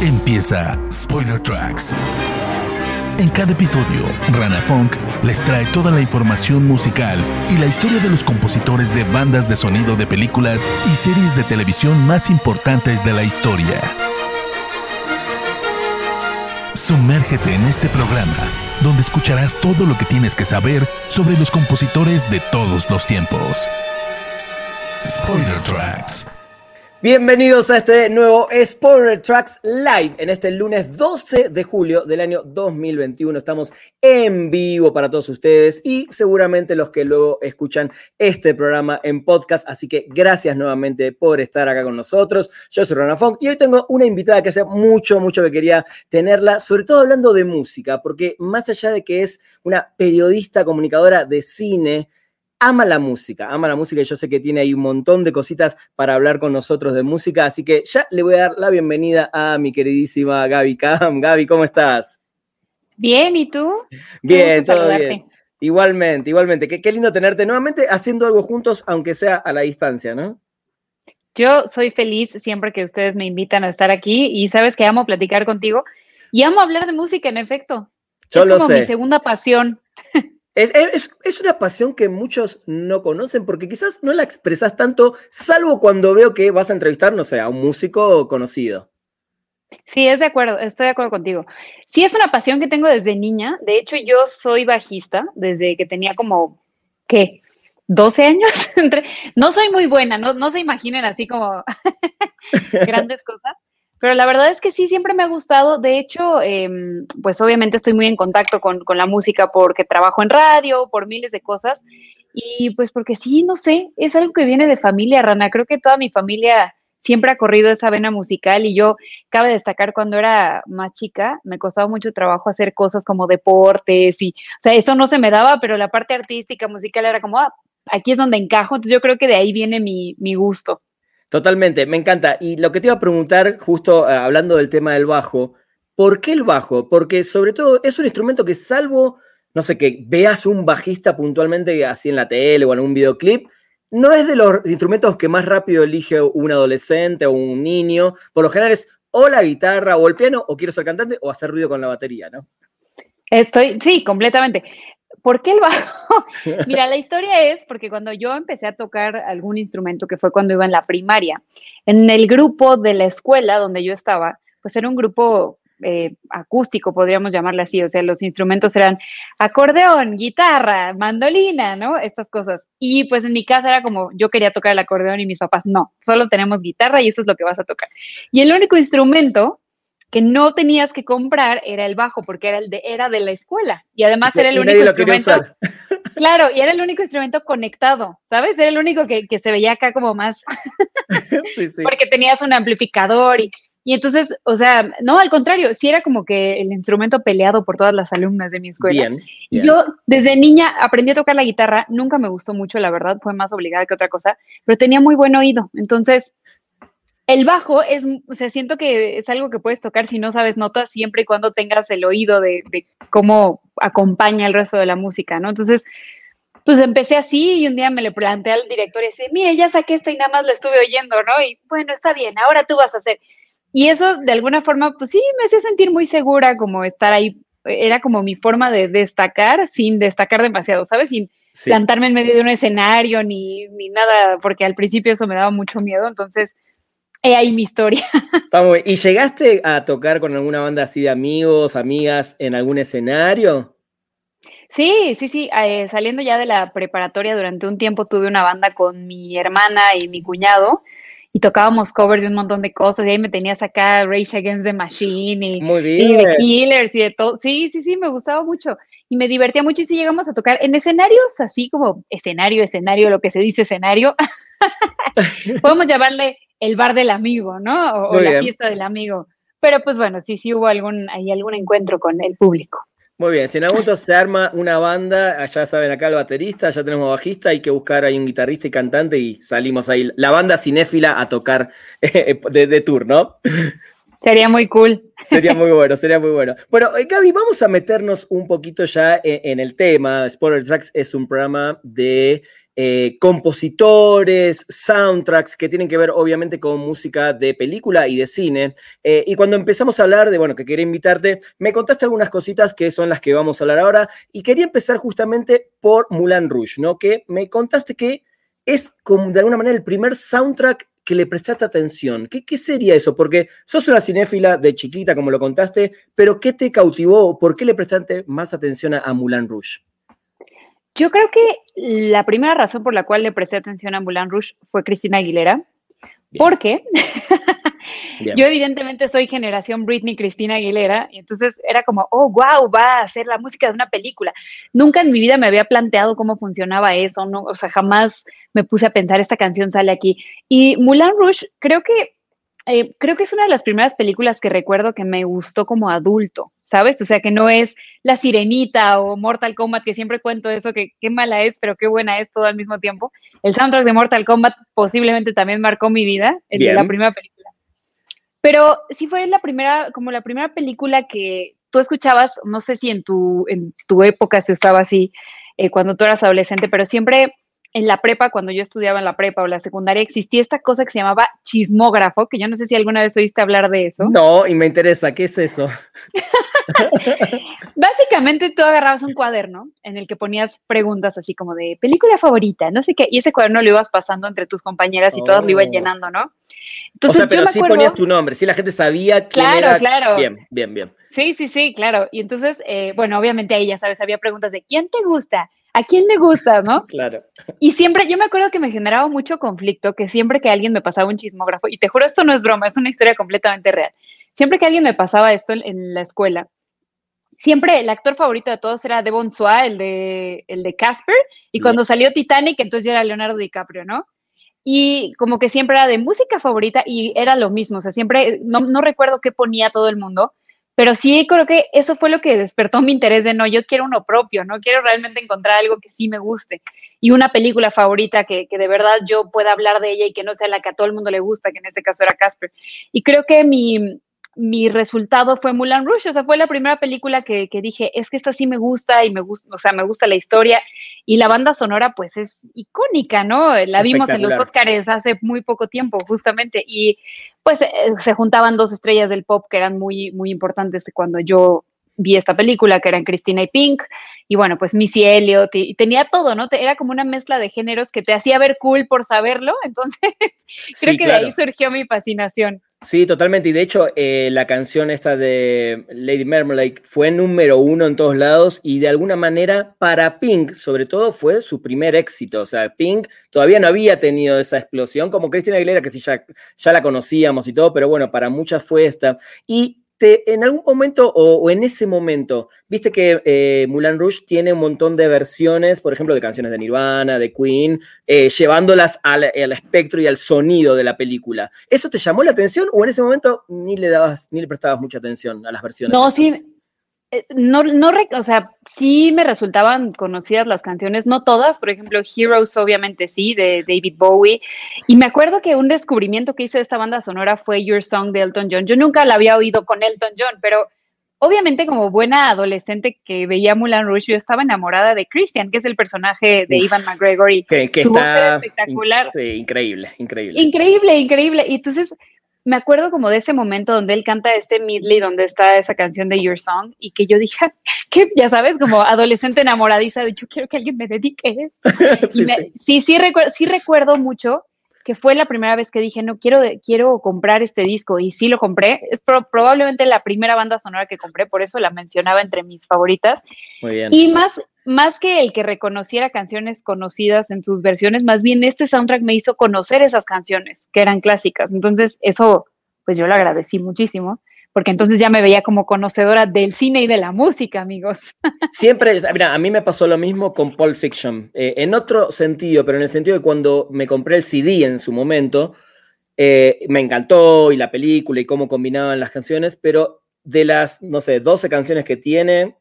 Empieza Spoiler Tracks. En cada episodio, Rana Funk les trae toda la información musical y la historia de los compositores de bandas de sonido de películas y series de televisión más importantes de la historia. Sumérgete en este programa, donde escucharás todo lo que tienes que saber sobre los compositores de todos los tiempos. Spoiler Tracks. Bienvenidos a este nuevo Spoiler Tracks Live en este lunes 12 de julio del año 2021. Estamos en vivo para todos ustedes y seguramente los que luego escuchan este programa en podcast. Así que gracias nuevamente por estar acá con nosotros. Yo soy Rana Funk y hoy tengo una invitada que hace mucho, mucho que quería tenerla, sobre todo hablando de música, porque más allá de que es una periodista comunicadora de cine, ama la música, ama la música y yo sé que tiene ahí un montón de cositas para hablar con nosotros de música, así que ya le voy a dar la bienvenida a mi queridísima Gaby Cam. Gaby, ¿cómo estás? Bien, ¿y tú? Bien, todo bien. Igualmente, igualmente. Qué, qué lindo tenerte nuevamente haciendo algo juntos, aunque sea a la distancia, ¿no? Yo soy feliz siempre que ustedes me invitan a estar aquí y sabes que amo platicar contigo y amo hablar de música, en efecto. Yo es lo como sé. mi segunda pasión. Es, es- una pasión que muchos no conocen porque quizás no la expresas tanto, salvo cuando veo que vas a entrevistar, no sé, a un músico conocido. Sí, es de acuerdo, estoy de acuerdo contigo. Sí, es una pasión que tengo desde niña. De hecho, yo soy bajista desde que tenía como, ¿qué? 12 años. No soy muy buena, no, no se imaginen así como grandes cosas. Pero la verdad es que sí, siempre me ha gustado. De hecho, em, pues obviamente estoy muy en contacto con, con la música porque trabajo en radio, por miles de cosas. Y pues porque sí, no sé, es algo que viene de familia, Rana. Creo que toda mi familia siempre ha corrido esa vena musical y yo, cabe destacar, cuando era más chica, me costaba mucho trabajo hacer cosas como deportes y, o sea, eso no se me daba, pero la parte artística, musical era como, ah, aquí es donde encajo. Entonces yo creo que de ahí viene mi, mi gusto. Totalmente, me encanta. Y lo que te iba a preguntar, justo eh, hablando del tema del bajo, ¿por qué el bajo? Porque sobre todo es un instrumento que salvo, no sé, que veas un bajista puntualmente así en la tele o en un videoclip, no es de los instrumentos que más rápido elige un adolescente o un niño. Por lo general es o la guitarra o el piano, o quiero ser cantante, o hacer ruido con la batería, ¿no? Estoy, sí, completamente. ¿Por qué el bajo? Mira, la historia es porque cuando yo empecé a tocar algún instrumento, que fue cuando iba en la primaria, en el grupo de la escuela donde yo estaba, pues era un grupo eh, acústico, podríamos llamarle así, o sea, los instrumentos eran acordeón, guitarra, mandolina, ¿no? Estas cosas. Y pues en mi casa era como, yo quería tocar el acordeón y mis papás, no, solo tenemos guitarra y eso es lo que vas a tocar. Y el único instrumento que no tenías que comprar era el bajo, porque era, el de, era de la escuela. Y además era el Y único instrumento. Claro, y era el único instrumento conectado, ¿sabes? Era el único que, que se veía acá como más, Sí, sí. porque tenías un amplificador y, y entonces, o sea, no, al contrario, sí era como que el instrumento peleado por todas las alumnas de mi escuela. Bien. Yo desde niña aprendí a tocar la guitarra, nunca me gustó mucho, la verdad, fue más obligada que otra cosa, pero tenía muy buen oído. Entonces, el bajo es, o sea, siento que es algo que puedes tocar si no sabes notas, siempre y cuando tengas el oído de, de cómo acompaña el resto de la música, ¿no? Entonces, pues empecé así y un día me le planteé al director y decía, mire, ya saqué esto y nada más lo estuve oyendo, ¿no? Y bueno, está bien, ahora tú vas a hacer. Y eso de alguna forma, pues sí, me hacía sentir muy segura, como estar ahí, era como mi forma de destacar sin destacar demasiado, ¿sabes? Sin Sí. plantarme en medio de un escenario ni, ni nada, porque al principio eso me daba mucho miedo, entonces, he ahí mi historia. Está muy bien. ¿Y llegaste a tocar con alguna banda así de amigos, amigas en algún escenario? Sí, sí, sí, eh, saliendo ya de la preparatoria durante un tiempo tuve una banda con mi hermana y mi cuñado y tocábamos covers de un montón de cosas y ahí me tenías acá Rage Against the Machine y, Muy y. The Killers y de todo. Sí, sí, sí, me gustaba mucho y me divertía mucho y sí llegamos a tocar en escenarios así como escenario, escenario, lo que se dice escenario. Podemos llamarle el bar del amigo, ¿no? O, la bien. fiesta del amigo. Pero pues bueno, sí, sí hubo algún, ahí algún encuentro con el público. Muy bien, si en se arma una banda, ya saben acá el baterista, ya tenemos bajista, hay que buscar ahí un guitarrista y cantante y salimos ahí, la banda cinéfila a tocar eh, de, de tour, ¿no? Sería muy cool. Sería muy bueno, sería muy bueno. Bueno, eh, Gaby, vamos a meternos un poquito ya en, en el tema. Spoiler Tracks es un programa de eh, compositores, soundtracks que tienen que ver obviamente con música de película y de cine. Eh, y cuando empezamos a hablar de, bueno, que quería invitarte, me contaste algunas cositas que son las que vamos a hablar ahora y quería empezar justamente por Moulin Rouge, ¿no? Que me contaste que es como de alguna manera el primer soundtrack que le prestaste atención. ¿Qué, ¿Qué, sería eso? Porque sos una cinéfila de chiquita, como lo contaste, pero ¿qué te cautivó? ¿Por qué le prestaste más atención a, a Moulin Rouge? Yo creo que la primera razón por la cual le presté atención a Moulin Rouge fue Cristina Aguilera, Bien. porque yo evidentemente soy generación Britney Cristina Aguilera, y entonces era como, oh, wow, va a hacer la música de una película. Nunca en mi vida me había planteado cómo funcionaba eso, no, o sea, jamás me puse a pensar, esta canción sale aquí. Y Moulin Rouge creo que eh, creo que es una de las primeras películas que recuerdo que me gustó como adulto, ¿sabes? O sea, que no es La Sirenita o Mortal Kombat, que siempre cuento eso, que qué mala es, pero qué buena es todo al mismo tiempo. El soundtrack de Mortal Kombat posiblemente también marcó mi vida, el de la primera película. Pero sí fue la primera, como la primera película que tú escuchabas, no sé si en tu, en tu época se usaba así, eh, cuando tú eras adolescente, pero siempre en la prepa, cuando yo estudiaba en la prepa o la secundaria, existía esta cosa que se llamaba chismógrafo, que yo no sé si alguna vez oíste hablar de eso. No, y me interesa, ¿qué es eso? Básicamente tú agarrabas un cuaderno en el que ponías preguntas así como de película favorita, no sé qué, y ese cuaderno lo ibas pasando entre tus compañeras y oh. todas lo iban llenando, ¿no? Entonces, o sea, pero sí acuerdo... ponías tu nombre, sí la gente sabía quién claro, era. Claro, Bien, bien, bien. Sí, sí, sí, claro. Y entonces, eh, bueno, obviamente ahí ya sabes, había preguntas de ¿quién te gusta? ¿A quién le gusta, no? Claro. Y siempre, yo me acuerdo que me generaba mucho conflicto, que siempre que alguien me pasaba un chismógrafo, y te juro, esto no es broma, es una historia completamente real. Siempre que alguien me pasaba esto en, en la escuela, siempre el actor favorito de todos era Devon Swa, el de, el de Casper, y cuando salió Titanic, entonces yo era Leonardo DiCaprio, ¿no? Y como que siempre era de música favorita y era lo mismo, o sea, siempre, no, no recuerdo qué ponía todo el mundo, pero sí creo que eso fue lo que despertó mi interés de no, yo quiero uno propio, no quiero realmente encontrar algo que sí me guste y una película favorita que, que, de verdad yo pueda hablar de ella y que no sea la que a todo el mundo le gusta, que en este caso era Casper. Y creo que mi, mi resultado fue Mulan Rouge, o sea, fue la primera película que, que, dije, es que esta sí me gusta y me gusta, o sea, me gusta la historia y la banda sonora pues es icónica, ¿no? La vimos en los Oscars hace muy poco tiempo justamente y pues eh, se juntaban dos estrellas del pop que eran muy, muy importantes cuando yo vi esta película, que eran Christina y Pink, y bueno, pues Missy Elliott, y, y tenía todo, ¿no? Te, era como una mezcla de géneros que te hacía ver cool por saberlo, entonces creo sí, que claro. de ahí surgió mi fascinación. Sí, totalmente. Y de hecho, eh, la canción esta de Lady Marmalade fue número uno en todos lados y de alguna manera para Pink, sobre todo, fue su primer éxito. O sea, Pink todavía no había tenido esa explosión como Cristina Aguilera, que sí ya, ya la conocíamos y todo, pero bueno, para muchas fue esta. Y te, en algún momento o, en ese momento, viste que eh, Moulin Rouge tiene un montón de versiones, por ejemplo, de canciones de Nirvana, de Queen, eh, llevándolas al, al, espectro y al sonido de la película. ¿Eso te llamó la atención o en ese momento ni le dabas, ni le prestabas mucha atención a las versiones? No, sí, no, no, o sea, sí me resultaban conocidas las canciones, no todas, por ejemplo, Heroes obviamente sí, de David Bowie, y me acuerdo que un descubrimiento que hice de esta banda sonora fue Your Song de Elton John. Yo nunca la había oído con Elton John, pero obviamente como buena adolescente que veía Mulan Rouge, yo estaba enamorada de Christian, que es el personaje de Uf, Ivan McGregor, y que, que su voz es espectacular. In, sí, increíble, increíble. Increíble, increíble. Y entonces me acuerdo como de ese momento donde él canta este medley donde está esa canción de Your Song y que yo dije, que ya sabes, como adolescente enamoradiza de yo quiero que alguien me dedique. sí, me, sí. sí, sí, recuerdo, sí recuerdo mucho que fue la primera vez que dije, no, quiero, quiero comprar este disco y sí lo compré. Es pro, probablemente la primera banda sonora que compré, por eso la mencionaba entre mis favoritas. Muy bien. Y más, más que el que reconociera canciones conocidas en sus versiones, más bien este soundtrack me hizo conocer esas canciones que eran clásicas. Entonces, eso, pues yo le agradecí muchísimo porque entonces ya me veía como conocedora del cine y de la música, amigos. Siempre, mira, a mí me pasó lo mismo con Pulp Fiction, eh, en otro sentido, pero en el sentido de cuando me compré el CD en su momento, eh, me encantó y la película y cómo combinaban las canciones, pero de las, no sé, 12 canciones que tiene,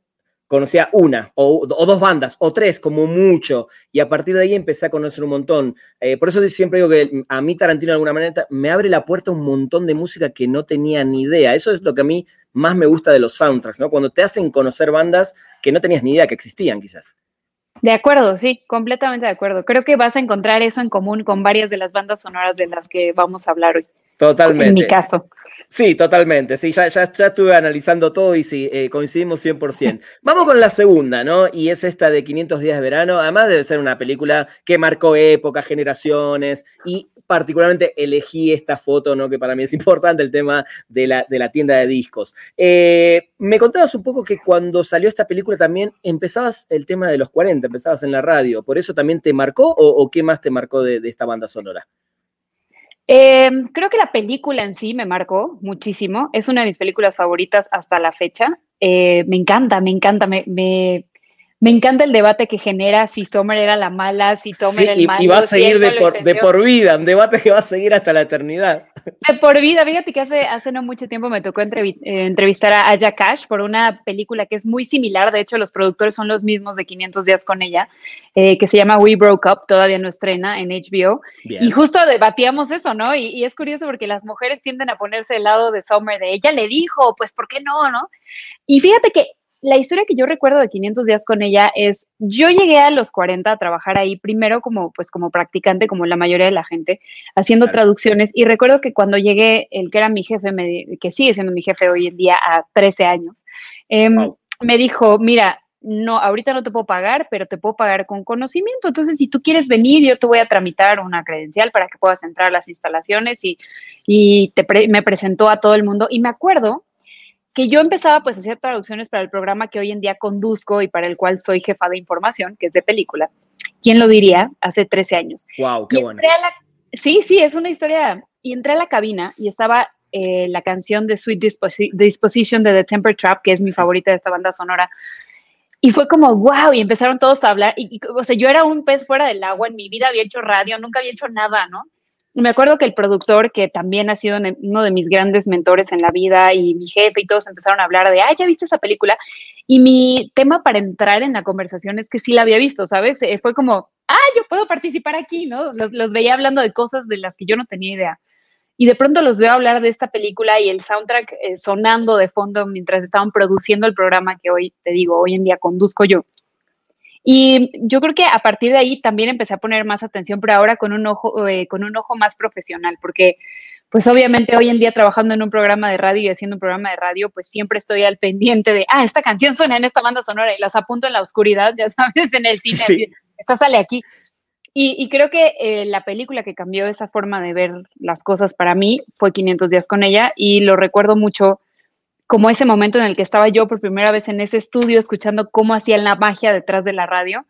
conocía una o, dos bandas o tres como mucho y a partir de ahí empecé a conocer un montón. Eh, por eso siempre digo que a mí Tarantino de alguna manera me abre la puerta a un montón de música que no tenía ni idea. Eso es lo que a mí más me gusta de los soundtracks, ¿no? Cuando te hacen conocer bandas que no tenías ni idea que existían quizás. De acuerdo, sí, completamente de acuerdo. Creo que vas a encontrar eso en común con varias de las bandas sonoras de las que vamos a hablar hoy. Totalmente. En mi caso. Sí, totalmente. Sí, ya, ya, ya estuve analizando todo y sí, eh, coincidimos 100%. Vamos con la segunda, ¿no? Y es esta de 500 días de verano. Además debe ser una película que marcó épocas, generaciones y particularmente elegí esta foto, ¿no? Que para mí es importante el tema de la, de la tienda de discos. Eh, me contabas un poco que cuando salió esta película también empezabas el tema de los 40, empezabas en la radio. ¿Por eso también te marcó o, o qué más te marcó de, de esta banda sonora? Eh, creo que la película en sí me marcó muchísimo. Es una de mis películas favoritas hasta la fecha. Eh, me encanta, me encanta, me, me, me, encanta el debate que genera si Sommer era la mala, si Sommer sí, era el malo. Y va a seguir de por, de por, vida, un debate que va a seguir hasta la eternidad. De por vida, fíjate que hace, hace no mucho tiempo me tocó entrevi eh, entrevistar a Aya Cash por una película que es muy similar, de hecho los productores son los mismos de 500 días con ella, eh, que se llama We Broke Up, todavía no estrena en HBO, Bien. y justo debatíamos eso, ¿no? Y, y, es curioso porque las mujeres tienden a ponerse del lado de Summer, de ella le dijo, pues ¿por qué no, no? Y fíjate que la historia que yo recuerdo de 500 días con ella es, yo llegué a los 40 a trabajar ahí, primero como, pues, como practicante, como la mayoría de la gente, haciendo claro. traducciones, y recuerdo que cuando llegué, el que era mi jefe, me, que sigue siendo mi jefe hoy en día a 13 años, eh, wow. me dijo, mira, no, ahorita no te puedo pagar, pero te puedo pagar con conocimiento. Entonces, si tú quieres venir, yo te voy a tramitar una credencial para que puedas entrar a las instalaciones y, y te pre me presentó a todo el mundo. Y me acuerdo que yo empezaba pues a hacer traducciones para el programa que hoy en día conduzco y para el cual soy jefa de información, que es de película. ¿Quién lo diría? Hace 13 años. Wow, qué bueno. La, sí, sí, es una historia. Y entré a la cabina y estaba eh, la canción de Sweet Disposi Disposition de The Temper Trap, que es mi sí. favorita de esta banda sonora. Y fue como, wow, y empezaron todos a hablar. Y, y, o sea, yo era un pez fuera del agua, en mi vida había hecho radio, nunca había hecho nada, ¿no? Me acuerdo que el productor, que también ha sido uno de mis grandes mentores en la vida, y mi jefe y todos empezaron a hablar de, ay, ya viste esa película. Y mi tema para entrar en la conversación es que sí la había visto, ¿sabes? Eh, fue como, ah, yo puedo participar aquí, ¿no? Los, los, veía hablando de cosas de las que yo no tenía idea. Y de pronto los veo hablar de esta película y el soundtrack eh, sonando de fondo mientras estaban produciendo el programa que hoy, te digo, hoy en día conduzco yo. Y yo creo que a partir de ahí también empecé a poner más atención, pero ahora con un ojo, eh, con un ojo más profesional, porque pues obviamente hoy en día trabajando en un programa de radio y haciendo un programa de radio, pues siempre estoy al pendiente de, ah, esta canción suena en esta banda sonora y las apunto en la oscuridad, ya sabes, en el cine, sí. esta sale aquí. Y, y creo que eh, la película que cambió esa forma de ver las cosas para mí fue 500 días con ella y lo recuerdo mucho como ese momento en el que estaba yo por primera vez en ese estudio escuchando cómo hacían la magia detrás de la radio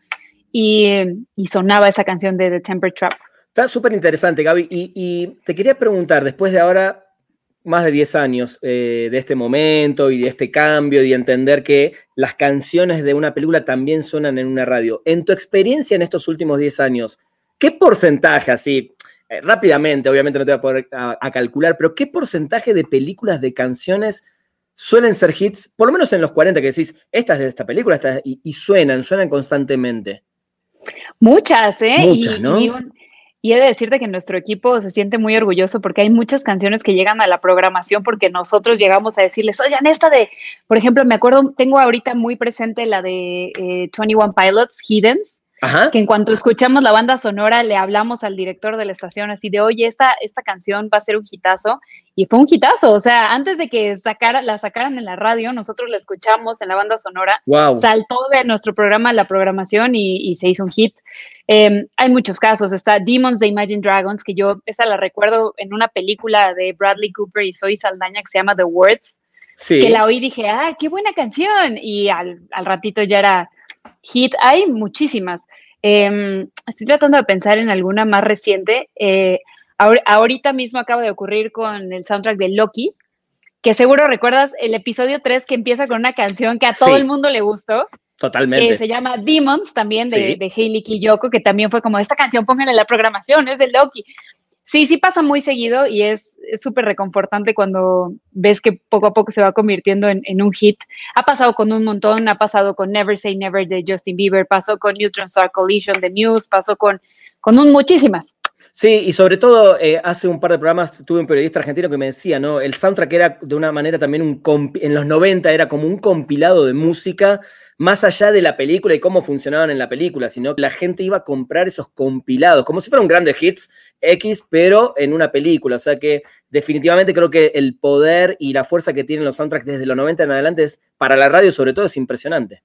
y, y sonaba esa canción de The Temper Trap. Está súper interesante, Gaby. Y, y, te quería preguntar, después de ahora más de 10 años eh, de este momento y de este cambio y entender que las canciones de una película también suenan en una radio, en tu experiencia en estos últimos 10 años, ¿qué porcentaje así? Eh, rápidamente, obviamente no te voy a poder a, a calcular, pero ¿qué porcentaje de películas, de canciones suelen ser hits, por lo menos en los 40, que decís, esta es de esta película, esta, y, y, suenan, suenan constantemente. Muchas, ¿eh? Muchas, y, ¿no? Y, he de decirte que nuestro equipo se siente muy orgulloso porque hay muchas canciones que llegan a la programación porque nosotros llegamos a decirles, oigan, esta de, por ejemplo, me acuerdo, tengo ahorita muy presente la de eh, 21 Pilots, Hiddens, Ajá. que en cuanto escuchamos la banda sonora le hablamos al director de la estación así de, oye, esta, esta canción va a ser un hitazo, y fue un hitazo, o sea, antes de que sacara, la sacaran en la radio, nosotros la escuchamos en la banda sonora, wow. saltó de nuestro programa la programación y, y se hizo un hit. Eh, hay muchos casos, está Demons de Imagine Dragons, que yo esa la recuerdo en una película de Bradley Cooper y Zoe Saldaña que se llama The Words, sí. que la oí y dije, ah, qué buena canción, y al, al ratito ya era hit, hay muchísimas. Eh, estoy tratando de pensar en alguna más reciente. Eh, ahor ahorita mismo acaba de ocurrir con el soundtrack de Loki, que seguro recuerdas el episodio 3 que empieza con una canción que a todo sí. el mundo le gustó. Totalmente. Eh, se llama Demons, también de, sí. de Hayley Kiyoko, que también fue como, esta canción pónganle la programación, es de Loki. Sí, sí pasa muy seguido y es súper reconfortante cuando ves que poco a poco se va convirtiendo en, un hit. Ha pasado con un montón, ha pasado con Never Say Never de Justin Bieber, pasó con Neutron Star Collision de Muse, pasó con, con un, muchísimas. Sí, y sobre todo eh, hace un par de programas tuve un periodista argentino que me decía, ¿no? El soundtrack era de una manera también un en los 90 era como un compilado de música más allá de la película y cómo funcionaban en la película, sino que la gente iba a comprar esos compilados, como si fueran grandes hits X, pero en una película. O sea que definitivamente creo que el poder y la fuerza que tienen los soundtracks desde los 90 en adelante es, para la radio sobre todo, es impresionante.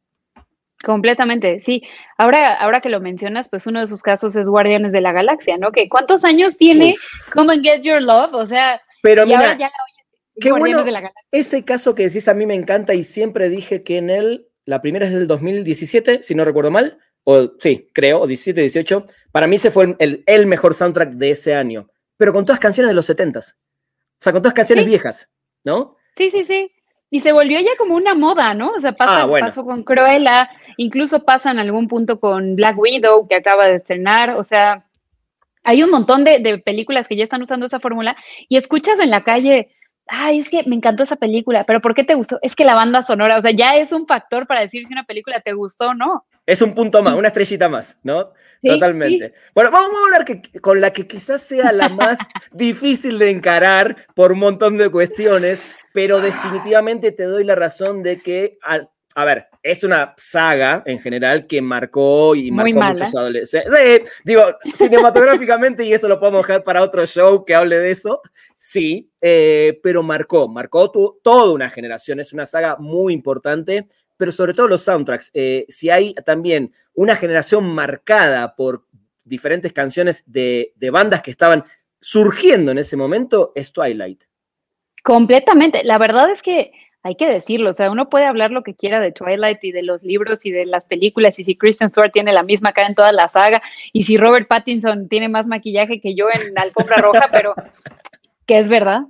Completamente, sí. Ahora, ahora que lo mencionas, pues uno de sus casos es Guardianes de la Galaxia, ¿no? Que ¿cuántos años tiene Come and Get Your Love? O sea, pero mira, ya la Qué bueno, de la Galaxia. Ese caso que decís a mí me encanta y siempre dije que en él la primera es del 2017, si no recuerdo mal, o sí, creo, o 17, 18. Para mí ese fue el, el mejor soundtrack de ese año, pero con todas canciones de los 70s. O sea, con todas canciones viejas, ¿no? Sí, sí, sí. Y se volvió ya como una moda, ¿no? O sea, pasa, ah, pasó con Cruella, incluso pasa en algún punto con Black Widow, que acaba de estrenar. O sea, hay un montón de, de películas que ya están usando esa fórmula y escuchas en la calle ay, es que me encantó esa película, pero ¿por qué te gustó? Es que la banda sonora, o sea, ya es un factor para decir si una película te gustó o no. Es un punto más, una estrellita más, ¿no? Totalmente. Bueno, vamos a hablar que, con la que quizás sea la más difícil de encarar por un montón de cuestiones, pero definitivamente te doy la razón de que a ver, es una saga en general que marcó y marcó muchos adolescentes. Sí, digo, cinematográficamente, y eso lo podemos dejar para otro show que hable de eso, sí, eh, pero marcó, marcó toda una generación. Es una saga muy importante, pero sobre todo los soundtracks. Eh, si hay también una generación marcada por diferentes canciones de, de bandas que estaban surgiendo en ese momento, es Twilight. Completamente. La verdad es que hay que decirlo, o sea, uno puede hablar lo que quiera de Twilight y de los libros y de las películas, y si Kristen Stewart tiene la misma cara en toda la saga, y si Robert Pattinson tiene más maquillaje que yo en alfombra roja, pero que es verdad.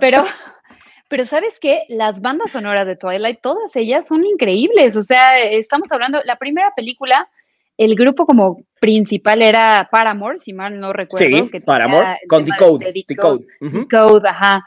Pero, pero ¿sabes qué? Las bandas sonoras de Twilight, todas ellas son increíbles, o sea, estamos hablando, la primera película, el grupo como principal era Paramore, si mal no recuerdo. Sí, Paramore, con Decode. Decode, Decode ajá.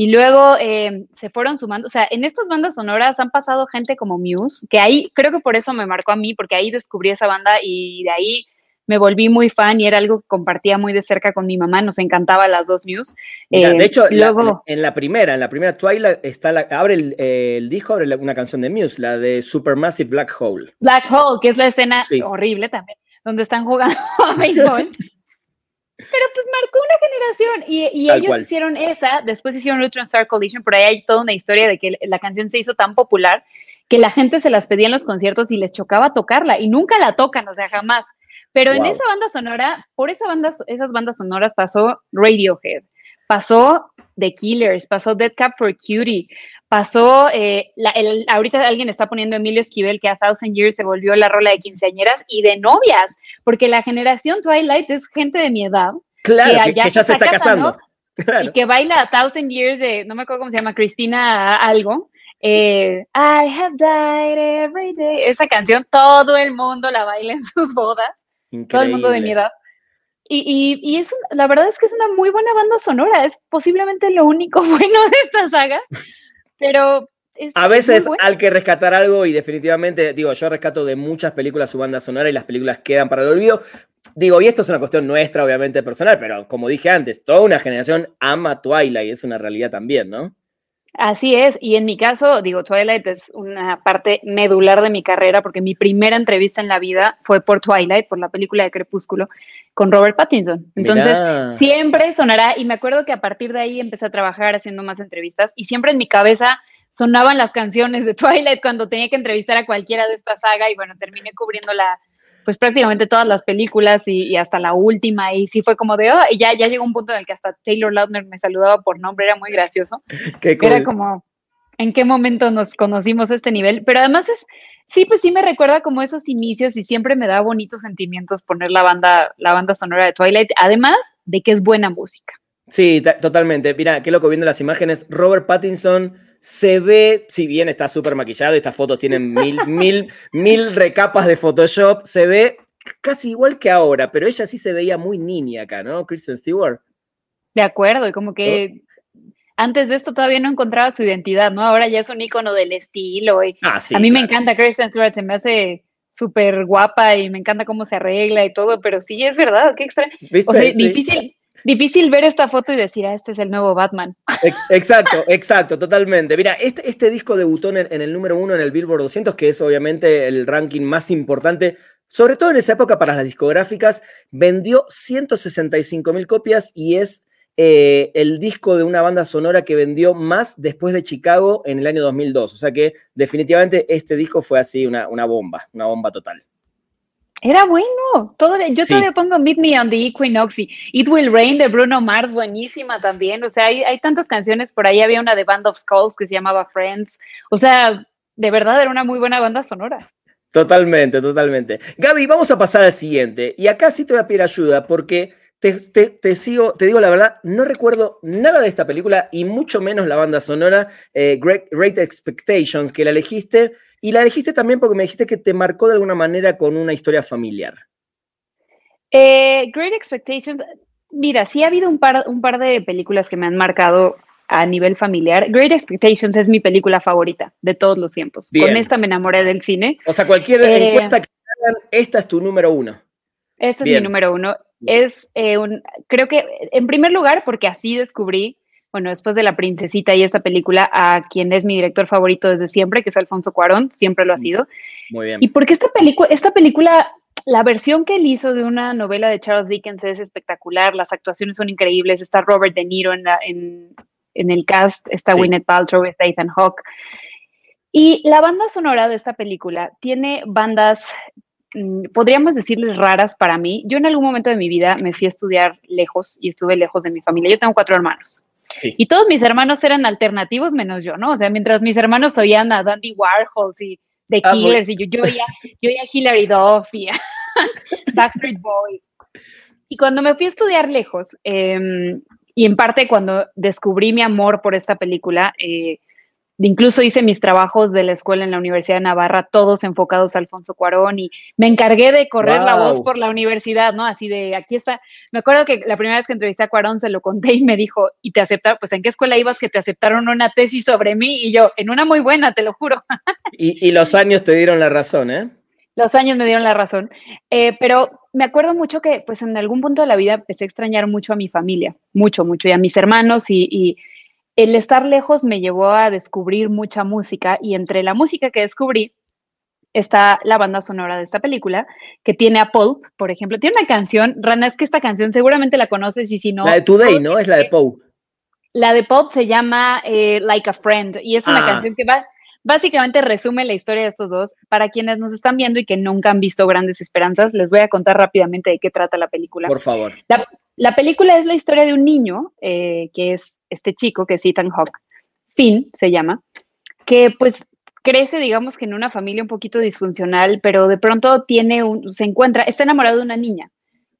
Y luego eh, se fueron sumando, o sea, en estas bandas sonoras han pasado gente como Muse, que ahí creo que por eso me marcó a mí, porque ahí descubrí esa banda y de ahí me volví muy fan y era algo que compartía muy de cerca con mi mamá, nos encantaba las dos Muse. de eh, hecho, luego, en la primera, en la primera Twilight, está la, abre el, disco, abre una canción de Muse, la de Supermassive Black Hole. Black Hole, que es la escena horrible también, donde están jugando a béisbol. Pero pues marcó una generación y, ellos hicieron esa, después hicieron Neutron Star Collision, por ahí hay toda una historia de que la canción se hizo tan popular que la gente se las pedía en los conciertos y les chocaba tocarla y nunca la tocan, o sea, jamás. Pero en esa banda sonora, por esa banda, esas bandas sonoras pasó Radiohead, pasó The Killers, pasó Dead Cap for Cutie, pasó, eh, ahorita alguien está poniendo Emilio Esquivel que a Thousand Years se volvió la rola de quinceañeras y de novias, porque la generación Twilight es gente de mi edad. Claro, que, ya, se, está, casando. Y que baila a Thousand Years de, no me acuerdo cómo se llama, Cristina algo. Eh, I have died every day. Esa canción todo el mundo la baila en sus bodas. Todo el mundo de mi edad. Y, y, es, la verdad es que es una muy buena banda sonora. Es posiblemente lo único bueno de esta saga. Pero a veces hay que rescatar algo y definitivamente, digo, yo rescato de muchas películas su banda sonora y las películas quedan para el olvido. Digo, y esto es una cuestión nuestra, obviamente personal, pero como dije antes, toda una generación ama Twilight, es una realidad también, ¿no? Así es, y en mi caso, digo, Twilight es una parte medular de mi carrera porque mi primera entrevista en la vida fue por Twilight, por la película de Crepúsculo, con Robert Pattinson. Entonces, siempre sonará, y me acuerdo que a partir de ahí empecé a trabajar haciendo más entrevistas y siempre en mi cabeza sonaban las canciones de Twilight cuando tenía que entrevistar a cualquiera de esta saga y bueno, terminé cubriendo la, pues prácticamente todas las películas y, hasta la última, y sí fue como de, oh, y ya, ya llegó un punto en el que hasta Taylor Lautner me saludaba por nombre, era muy gracioso. Era como, ¿en qué momento nos conocimos a este nivel? Pero además es, sí, pues sí me recuerda como esos inicios y siempre me da bonitos sentimientos poner la banda, la banda sonora de Twilight, además de que es buena música. Sí, totalmente. Mira, qué loco viendo las imágenes. Robert Pattinson se ve, si bien está súper maquillado, estas fotos tienen mil, mil, mil recapas de Photoshop, se ve casi igual que ahora, pero ella sí se veía muy niña acá, ¿no? Kristen Stewart. De acuerdo, y como que antes de esto todavía no encontraba su identidad, ¿no? Ahora ya es un icono del estilo. Y ah, sí, a mí me encanta Kristen Stewart, se me hace súper guapa y me encanta cómo se arregla y todo, pero sí es verdad, qué extraño. O sea, difícil, difícil ver esta foto y decir, ah, este es el nuevo Batman. Exacto, exacto, totalmente. Mira, este, este disco debutó en, en, el número uno en el Billboard 200, que es obviamente el ranking más importante, sobre todo en esa época para las discográficas. Vendió 165 mil copias y es eh, el disco de una banda sonora que vendió más después de Chicago en el año 2002. O sea que definitivamente este disco fue así una, una bomba, una bomba total. Era bueno. yo todavía pongo Meet Me on the Equinox y It Will Rain de Bruno Mars, buenísima también. O sea, hay, hay tantas canciones. Por ahí había una de Band of Skulls que se llamaba Friends. O sea, de verdad era una muy buena banda sonora. Totalmente, totalmente. Gaby, vamos a pasar al siguiente. Y acá sí te voy a pedir ayuda porque te, sigo, te digo la verdad, no recuerdo nada de esta película y mucho menos la banda sonora, eh, Great, Expectations, que la elegiste. Y la elegiste también porque me dijiste que te marcó de alguna manera con una historia familiar. Eh, Great Expectations, mira, sí ha habido un par, un par de películas que me han marcado a nivel familiar. Great Expectations es mi película favorita de todos los tiempos. Con esta me enamoré del cine. O sea, cualquier eh, encuesta que hagan, esta es tu número uno. Esta es mi número uno es eh, un, creo que en primer lugar, porque así descubrí, bueno, después de La Princesita y esa película, a quien es mi director favorito desde siempre, que es Alfonso Cuarón, siempre lo ha mm, sido. Muy bien. Y porque esta película, esta película, la versión que él hizo de una novela de Charles Dickens es espectacular, las actuaciones son increíbles, está Robert De Niro en, en, el cast, está Gwyneth Paltrow, está Ethan Hawke. Y la banda sonora de esta película tiene bandas Mm, podríamos decirles raras para mí. Yo en algún momento de mi vida me fui a estudiar lejos y estuve lejos de mi familia. Yo tengo cuatro hermanos. Y todos mis hermanos eran alternativos menos yo, ¿no? O sea, mientras mis hermanos oían a Dandy Warhols y The ah, Killers y yo, yo, oía, yo oía a Hilary Duff y a Backstreet Boys. Y cuando me fui a estudiar lejos, em, y en parte cuando descubrí mi amor por esta película, eh, incluso hice mis trabajos de la escuela en la Universidad de Navarra, todos enfocados a Alfonso Cuarón, y me encargué de correr la voz por la universidad, ¿no? Así de, aquí está. Me acuerdo que la primera vez que entrevisté a Cuarón se lo conté y me dijo, ¿y te aceptaron? Pues, ¿en qué escuela ibas que te aceptaron una tesis sobre mí? Y yo, en una muy buena, te lo juro. Y, los años te dieron la razón, ¿eh? Los años me dieron la razón. Eh, pero me acuerdo mucho que, pues, en algún punto de la vida empecé a extrañar mucho a mi familia, mucho, mucho, y a mis hermanos y el estar lejos me llevó a descubrir mucha música y entre la música que descubrí está la banda sonora de esta película, que tiene a Pulp, por ejemplo. Tiene una canción, Rana, es que esta canción seguramente la conoces y si no... La de Today, ¿no? Es la de Pulp. La de Pulp se llama eh, Like a Friend y es una ah. canción que va, básicamente resume la historia de estos dos. Para quienes nos están viendo y que nunca han visto Grandes Esperanzas, les voy a contar rápidamente de qué trata la película. Por favor. La película es la historia de un niño, eh, que es este chico, que es Ethan Hawke, Finn se llama, que pues crece, digamos que en una familia un poquito disfuncional, pero de pronto tiene un, se encuentra, está enamorado de una niña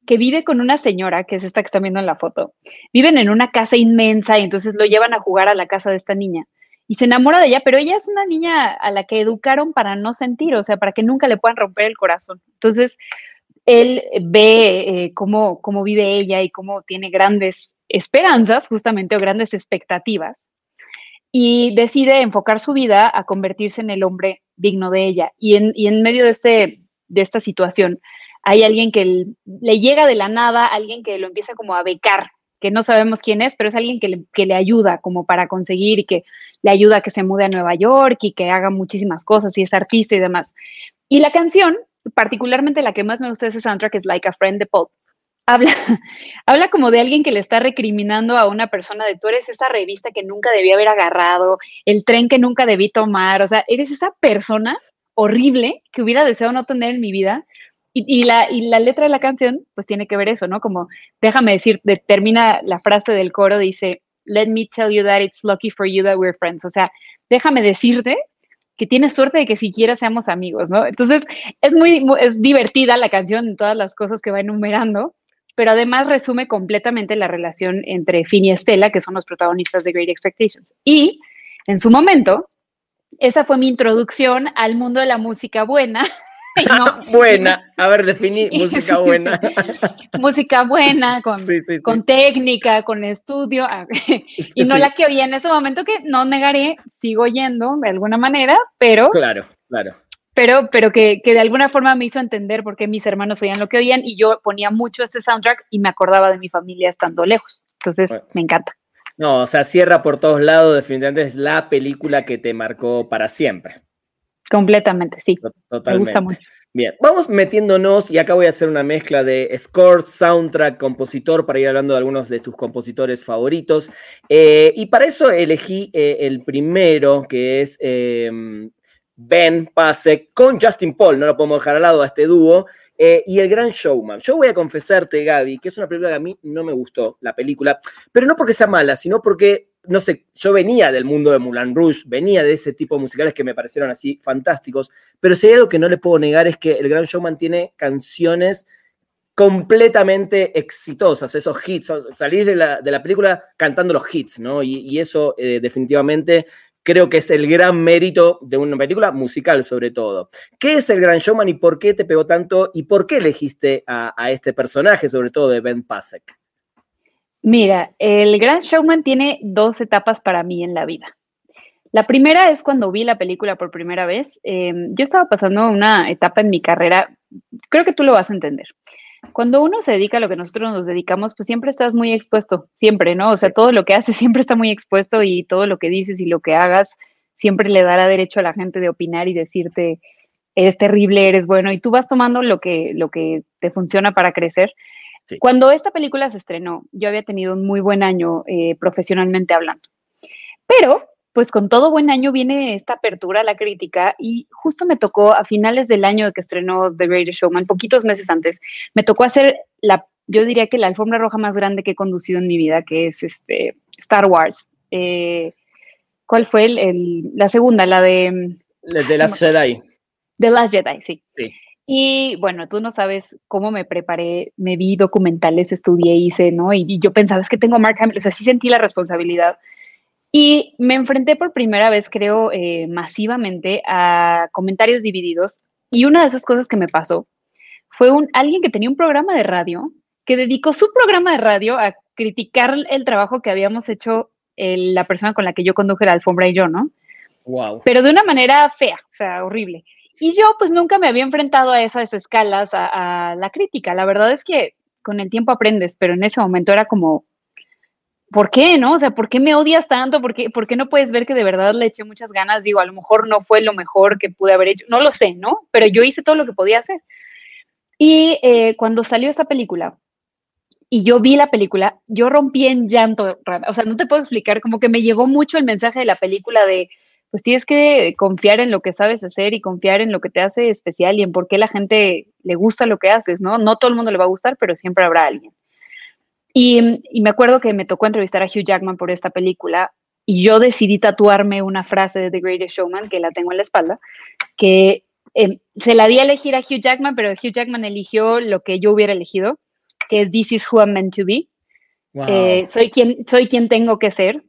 que vive con una señora, que es esta que están viendo en la foto. Viven en una casa inmensa y entonces lo llevan a jugar a la casa de esta niña. Y se enamora de ella, pero ella es una niña a la que educaron para no sentir, o sea, para que nunca le puedan romper el corazón. Entonces, él ve eh, cómo, cómo vive ella y cómo tiene grandes esperanzas, justamente, o grandes expectativas, y decide enfocar su vida a convertirse en el hombre digno de ella. Y en, en medio de, este, de esta situación, hay alguien que le llega de la nada, alguien que lo empieza como a becar, que no sabemos quién es, pero es alguien que le, que le, ayuda como para conseguir y que le ayuda a que se mude a Nueva York y que haga muchísimas cosas y es artista y demás. Y la canción particularmente la que más me gusta de ese soundtrack es Like a Friend de Pop. Habla, habla como de alguien que le está recriminando a una persona de tú eres esa revista que nunca debí haber agarrado, el tren que nunca debí tomar, o sea, eres esa persona horrible que hubiera deseado no tener en mi vida. Y, la, y la letra de la canción, pues tiene que ver eso, ¿no? Como, déjame decir, termina la frase del coro, dice, let me tell you that it's lucky for you that we're friends. O sea, déjame decirte que tienes suerte de que siquiera seamos amigos, ¿no? Entonces, es muy, es divertida la canción en todas las cosas que va enumerando, pero además resume completamente la relación entre Finn y Estela, que son los protagonistas de Great Expectations. Y en su momento, esa fue mi introducción al mundo de la música buena, buena, a ver, definí música buena. música buena, con, con técnica, con estudio, y no la que oí en ese momento que no negaré, sigo oyendo de alguna manera, pero... Claro, claro. pero, pero que, que, de alguna forma me hizo entender por qué mis hermanos oían lo que oían y yo ponía mucho este soundtrack y me acordaba de mi familia estando lejos. Entonces, me encanta. No, o sea, cierra por todos lados, definitivamente es la película que te marcó para siempre. Completamente, sí. Totalmente. Me gusta mucho. Bien, vamos metiéndonos y acá voy a hacer una mezcla de score, soundtrack, compositor para ir hablando de algunos de tus compositores favoritos. Eh, y para eso elegí eh, el primero, que es em, Ben Pasek con Justin Paul, no lo podemos dejar al lado a este dúo. Eh, y El Gran Showman. Yo voy a confesarte, Gaby, que es una película que a mí no me gustó, la película, pero no porque sea mala, sino porque, no sé, yo venía del mundo de Moulin Rouge, venía de ese tipo de musicales que me parecieron así fantásticos, pero si hay algo que no le puedo negar es que El Gran Showman tiene canciones completamente exitosas, esos hits, salís de la, de la película cantando los hits, ¿no? Y, eso eh, definitivamente creo que es el gran mérito de una película musical sobre todo. ¿Qué es el Gran Showman y por qué te pegó tanto y por qué elegiste a, este personaje, sobre todo de Ben Pasek? Mira, el Gran Showman tiene dos etapas para mí en la vida. La primera es cuando vi la película por primera vez. Em, yo estaba pasando una etapa en mi carrera, creo que tú lo vas a entender cuando uno se dedica a lo que nosotros nos dedicamos, pues siempre estás muy expuesto, siempre, ¿no? O sea, todo lo que haces siempre está muy expuesto y todo lo que dices y lo que hagas siempre le dará derecho a la gente de opinar y decirte, eres terrible, eres bueno, y tú vas tomando lo que, lo que te funciona para crecer. Cuando esta película se estrenó, yo había tenido un muy buen año eh, profesionalmente hablando. Pero pues con todo buen año viene esta apertura a la crítica y justo me tocó a finales del año que estrenó The Greatest Showman, poquitos meses antes, me tocó hacer la, yo diría que la alfombra roja más grande que he conducido en mi vida, que es este Star Wars. Eh, ¿Cuál fue el, la segunda? La de... The Last Jedi. The Last Jedi, sí. sí. Y bueno, tú no sabes cómo me preparé, me vi documentales, estudié, hice, ¿no? Y, yo pensaba, es que tengo Mark Hamill, o sea, sí sentí la responsabilidad y me enfrenté por primera vez, creo, eh, masivamente a comentarios divididos. Y una de esas cosas que me pasó fue un, alguien que tenía un programa de radio, que dedicó su programa de radio a criticar el trabajo que habíamos hecho la persona con la que yo conduje la alfombra y yo, ¿no? Wow. Pero de una manera fea, o sea, horrible. Y yo pues nunca me había enfrentado a esas escalas, a la crítica. La verdad es que con el tiempo aprendes, pero en ese momento era como, ¿por qué, no? O sea, ¿por qué me odias tanto? ¿Por qué, ¿Por qué, no puedes ver que de verdad le eché muchas ganas? Digo, a lo mejor no fue lo mejor que pude haber hecho, no lo sé, ¿no? Pero yo hice todo lo que podía hacer. Y eh, cuando salió esa película y yo vi la película, yo rompí en llanto, o sea, no te puedo explicar, como que me llegó mucho el mensaje de la película de, pues tienes que confiar en lo que sabes hacer y confiar en lo que te hace especial y en por qué la gente le gusta lo que haces, ¿no? No todo el mundo le va a gustar, pero siempre habrá alguien. Y, me acuerdo que me tocó entrevistar a Hugh Jackman por esta película y yo decidí tatuarme una frase de The Greatest Showman, que la tengo en la espalda, que em, se la di a elegir a Hugh Jackman, pero Hugh Jackman eligió lo que yo hubiera elegido, que es This is who I'm meant to be. Eh, soy, quien, soy quien tengo que ser.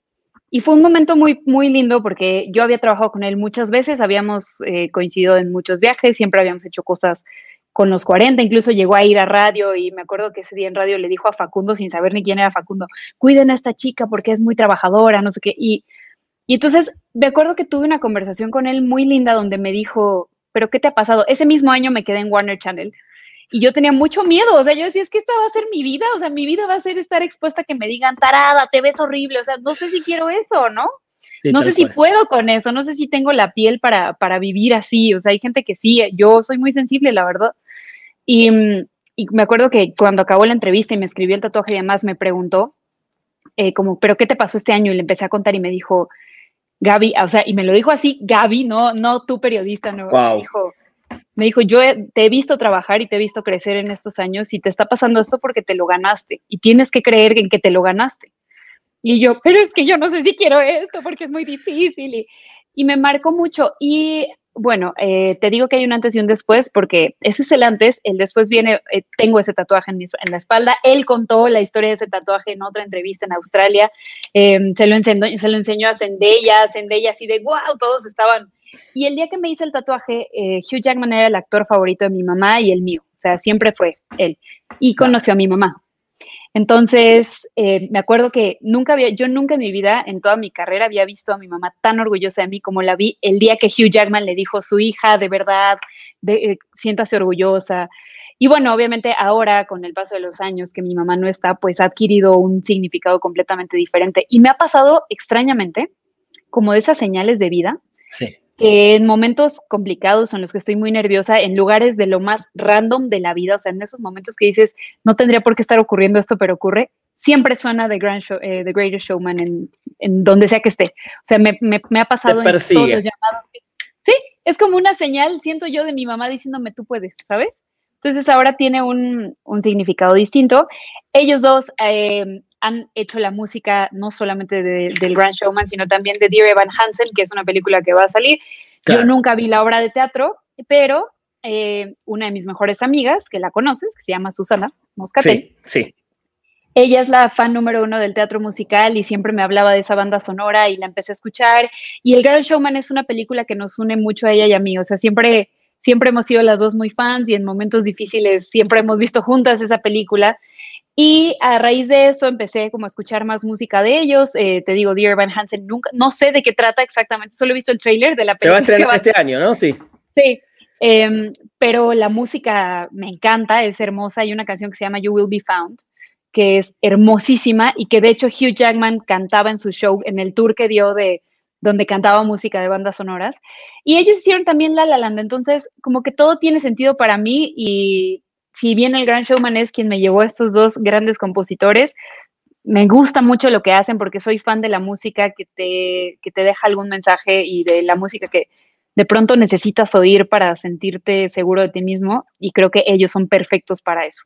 Y fue un momento muy, muy lindo porque yo había trabajado con él muchas veces, habíamos eh, coincidido en muchos viajes, siempre habíamos hecho cosas con los 40, incluso llegó a ir a radio y me acuerdo que ese día en radio le dijo a Facundo, sin saber ni quién era Facundo, cuiden a esta chica porque es muy trabajadora, no sé qué. Y, y entonces me acuerdo que tuve una conversación con él muy linda donde me dijo, pero ¿qué te ha pasado? Ese mismo año me quedé en Warner Channel y yo tenía mucho miedo, o sea, yo decía, es que esta va a ser mi vida, o sea, mi vida va a ser estar expuesta a que me digan, tarada, te ves horrible, o sea, no sé si quiero eso, ¿no? no sé si puedo con eso, no sé si tengo la piel para, para vivir así, o sea, hay gente que sí, yo soy muy sensible, la verdad, y, me acuerdo que cuando acabó la entrevista y me escribió el tatuaje y además me preguntó, eh, como, ¿pero qué te pasó este año? Y le empecé a contar y me dijo, Gaby, o sea, y me lo dijo así, Gaby, no, no tú periodista, no, me dijo, me dijo, yo te he visto trabajar y te he visto crecer en estos años y te está pasando esto porque te lo ganaste y tienes que creer en que te lo ganaste. Y yo, pero es que yo no sé si quiero esto porque es muy difícil y, me marcó mucho. Y bueno, eh, te digo que hay un antes y un después porque ese es el antes, el después viene, eh, tengo ese tatuaje en, la espalda, él contó la historia de ese tatuaje en otra entrevista en Australia, em, se, lo enseñó, se lo enseñó a Zendaya, Zendaya así de, wow, todos estaban. Y el día que me hice el tatuaje, eh, Hugh Jackman era el actor favorito de mi mamá y el mío, o sea, siempre fue él, y conoció a mi mamá. Entonces, eh, me acuerdo que nunca había, yo nunca en mi vida, en toda mi carrera, había visto a mi mamá tan orgullosa de mí como la vi el día que Hugh Jackman le dijo, su hija, de verdad, de, eh, siéntase orgullosa. Y bueno, obviamente ahora, con el paso de los años que mi mamá no está, pues ha adquirido un significado completamente diferente. Y me ha pasado extrañamente, como de esas señales de vida, Sí. Que en momentos complicados en los que estoy muy nerviosa, en lugares de lo más random de la vida, o sea, en esos momentos que dices, no tendría por qué estar ocurriendo esto, pero ocurre, siempre suena The, Grand Show, eh, The Greatest Showman en, en, donde sea que esté. O sea, me, me, me ha pasado en todos los llamados. Sí, es como una señal, siento yo, de mi mamá diciéndome, tú puedes, ¿sabes? Entonces ahora tiene un, un significado distinto. Ellos dos eh, han hecho la música no solamente de, del Grand Showman, sino también de Dear Evan Hansen, que es una película que va a salir. Claro. Yo nunca vi la obra de teatro, pero eh, una de mis mejores amigas, que la conoces, que se llama Susana Moscatel. Sí, sí. Ella es la fan número uno del teatro musical y siempre me hablaba de esa banda sonora y la empecé a escuchar. Y El Grand Showman es una película que nos une mucho a ella y a mí. O sea, siempre, siempre hemos sido las dos muy fans y en momentos difíciles siempre hemos visto juntas esa película. Y a raíz de eso empecé como a escuchar más música de ellos. Eh, te digo, Dear Van Hansen, nunca, no sé de qué trata exactamente, solo he visto el trailer de la película. Se va a estrenar este año, ¿no? Sí. Sí, eh, pero la música me encanta, es hermosa. Hay una canción que se llama You Will Be Found, que es hermosísima y que de hecho Hugh Jackman cantaba en su show, en el tour que dio de donde cantaba música de bandas sonoras. Y ellos hicieron también La La Land, entonces como que todo tiene sentido para mí y si bien el Gran Showman es quien me llevó a estos dos grandes compositores, me gusta mucho lo que hacen porque soy fan de la música que te, que te deja algún mensaje y de la música que de pronto necesitas oír para sentirte seguro de ti mismo y creo que ellos son perfectos para eso.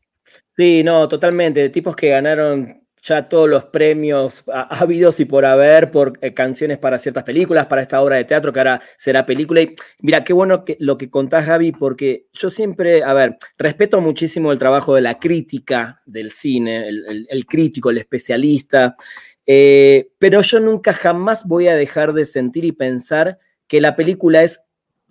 Sí, no, totalmente. Tipos que ganaron ya todos los premios habidos y por haber por eh, canciones para ciertas películas, para esta obra de teatro que ahora será película. Y mira, qué bueno lo que contás, Gaby, porque yo siempre, a ver, respeto muchísimo el trabajo de la crítica del cine, el, el, el crítico, el especialista, eh, pero yo nunca jamás voy a dejar de sentir y pensar que la película es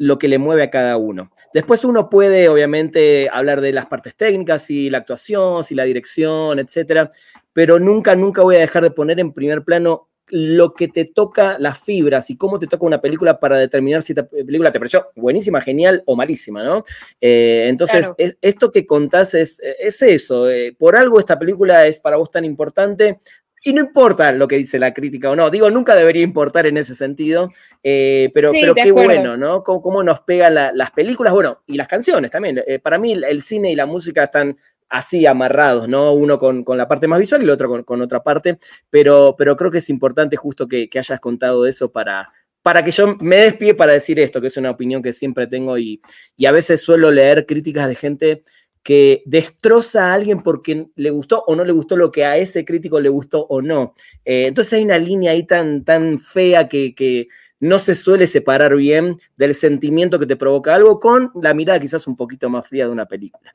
lo que le mueve a cada uno. Después uno puede, obviamente, hablar de las partes técnicas, y la actuación, si la dirección, etcétera, pero nunca, nunca voy a dejar de poner en primer plano lo que te toca las fibras y cómo te toca una película para determinar si esta película te pareció buenísima, genial o malísima, ¿no? Eh, entonces, claro. es, esto que contás es, es eso. Eh, por algo esta película es para vos tan importante. Y no importa lo que dice la crítica o no, digo, nunca debería importar en ese sentido, eh, pero, sí, pero qué acuerdo. bueno, ¿no? Cómo, cómo nos pegan la, las películas, bueno, y las canciones también. Eh, para mí el, cine y la música están así amarrados, ¿no? Uno con, con la parte más visual y el otro con, con otra parte, pero, pero creo que es importante justo que, que hayas contado eso para, para que yo me despie para decir esto, que es una opinión que siempre tengo y, y a veces suelo leer críticas de gente que destroza a alguien porque le gustó o no le gustó lo que a ese crítico le gustó o no. Eh, entonces hay una línea ahí tan, tan fea que, que, no se suele separar bien del sentimiento que te provoca algo con la mirada quizás un poquito más fría de una película.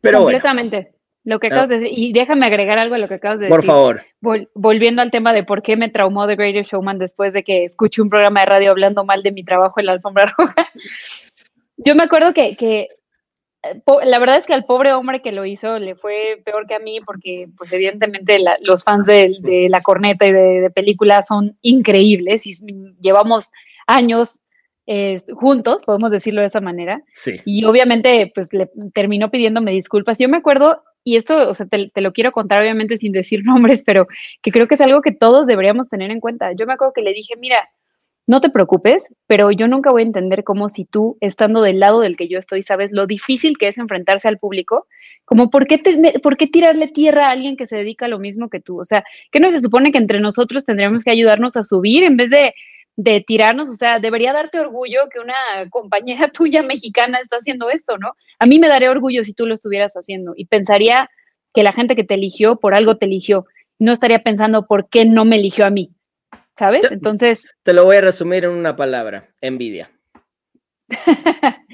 Pero Completamente. Bueno. Lo que acabas de decir, y déjame agregar algo a lo que acabas de Por decir. Por favor. Vol volviendo al tema de por qué me traumó The Greatest Showman después de que escuché un programa de radio hablando mal de mi trabajo en la alfombra roja. Yo me acuerdo que, que la verdad es que al pobre hombre que lo hizo le fue peor que a mí porque pues evidentemente la, los fans de, de, la corneta y de, de, películas son increíbles y llevamos años eh, juntos, podemos decirlo de esa manera. Sí. Y obviamente pues le terminó pidiéndome disculpas. Yo me acuerdo, y esto, o sea, te, te, lo quiero contar obviamente sin decir nombres, pero que creo que es algo que todos deberíamos tener en cuenta. Yo me acuerdo que le dije, mira, no te preocupes, pero yo nunca voy a entender cómo si tú, estando del lado del que yo estoy, sabes lo difícil que es enfrentarse al público, como por qué, te, por qué tirarle tierra a alguien que se dedica a lo mismo que tú. O sea, ¿qué no se supone que entre nosotros tendríamos que ayudarnos a subir en vez de, de tirarnos? O sea, debería darte orgullo que una compañera tuya mexicana está haciendo esto, ¿no? A mí me daría orgullo si tú lo estuvieras haciendo y pensaría que la gente que te eligió por algo te eligió. No estaría pensando por qué no me eligió a mí. ¿Sabes? Entonces. Te lo voy a resumir en una palabra: envidia.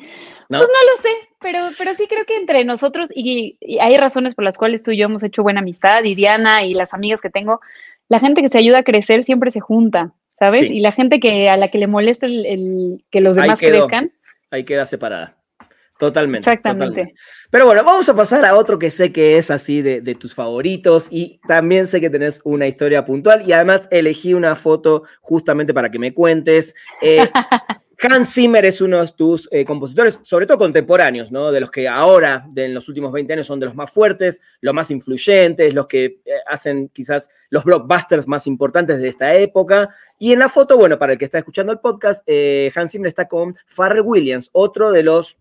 ¿No? Pues no lo sé, pero, pero sí creo que entre nosotros, y, y, hay razones por las cuales tú y yo hemos hecho buena amistad, y Diana y las amigas que tengo, la gente que se ayuda a crecer siempre se junta, ¿sabes? Sí. Y la gente que a la que le molesta el, el que los demás ahí crezcan. Ahí queda separada. Totalmente. Exactamente. Pero bueno, vamos a pasar a otro que sé que es así de, tus favoritos y también sé que tenés una historia puntual y además elegí una foto justamente para que me cuentes. Eh, Hans Zimmer es uno de tus eh, compositores, sobre todo contemporáneos, ¿no? De los que ahora, de, en los últimos 20 años, son de los más fuertes, los más influyentes, los que eh, hacen quizás los blockbusters más importantes de esta época. Y en la foto, bueno, para el que está escuchando el podcast, Hans Zimmer está con Pharrell Williams, otro de los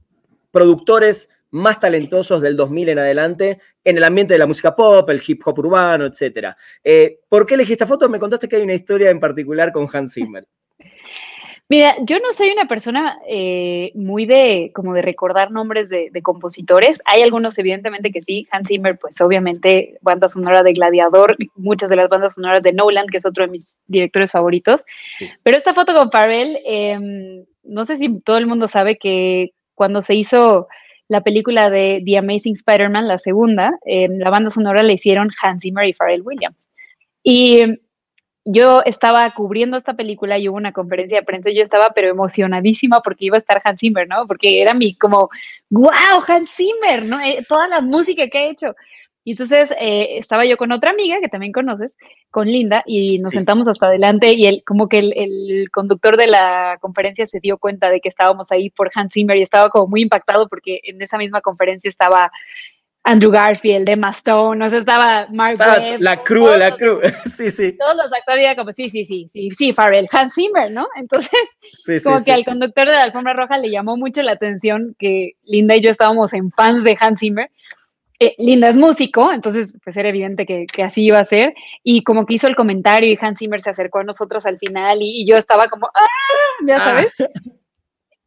productores más talentosos del 2000 en adelante en el ambiente de la música pop, el hip hop urbano, etc. Eh, ¿Por qué elegí esta foto? Me contaste que hay una historia en particular con Hans Zimmer. Mira, yo no soy una persona eh, muy de como de recordar nombres de, compositores. Hay algunos, evidentemente, que sí. Hans Zimmer, pues obviamente, banda sonora de Gladiador, muchas de las bandas sonoras de Nolan, que es otro de mis directores favoritos. Pero esta foto con Pharrell, em, no sé si todo el mundo sabe que cuando se hizo la película de The Amazing Spider-Man, la segunda, la banda sonora le hicieron Hans Zimmer y Pharrell Williams. Y yo estaba cubriendo esta película y hubo una conferencia de prensa y yo estaba pero emocionadísima porque iba a estar Hans Zimmer, ¿no? Porque era mi como, wow, Hans Zimmer, ¿no? Eh, toda la música que ha hecho. Y entonces eh, estaba yo con otra amiga que también conoces, con Linda, y nos sentamos hasta adelante y él, como que el, conductor de la conferencia se dio cuenta de que estábamos ahí por Hans Zimmer y estaba como muy impactado porque en esa misma conferencia estaba Andrew Garfield, Emma Stone, o sea, estaba Mark ah, La crew, la crew, sí, sí. Todos los actores como, sí, sí, sí, sí, sí, Farrell, Hans Zimmer, ¿no? Entonces, como que al conductor de la alfombra roja le llamó mucho la atención que Linda y yo estábamos en fans de Hans Zimmer eh, Linda es músico, entonces pues era evidente que, así iba a ser, y como que hizo el comentario y Hans Zimmer se acercó a nosotros al final y, yo estaba como, ¡ah! Ya ah. sabes.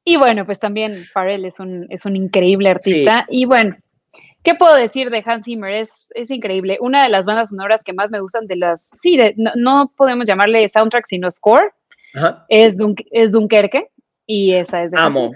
Y bueno, pues también Pharrell es un, es un increíble artista y bueno, ¿Qué puedo decir de Hans Zimmer? Es, es increíble. Una de las bandas sonoras que más me gustan de las, sí, no, podemos llamarle soundtrack, sino score, Es, es Dunkerque. Y esa es de Amo.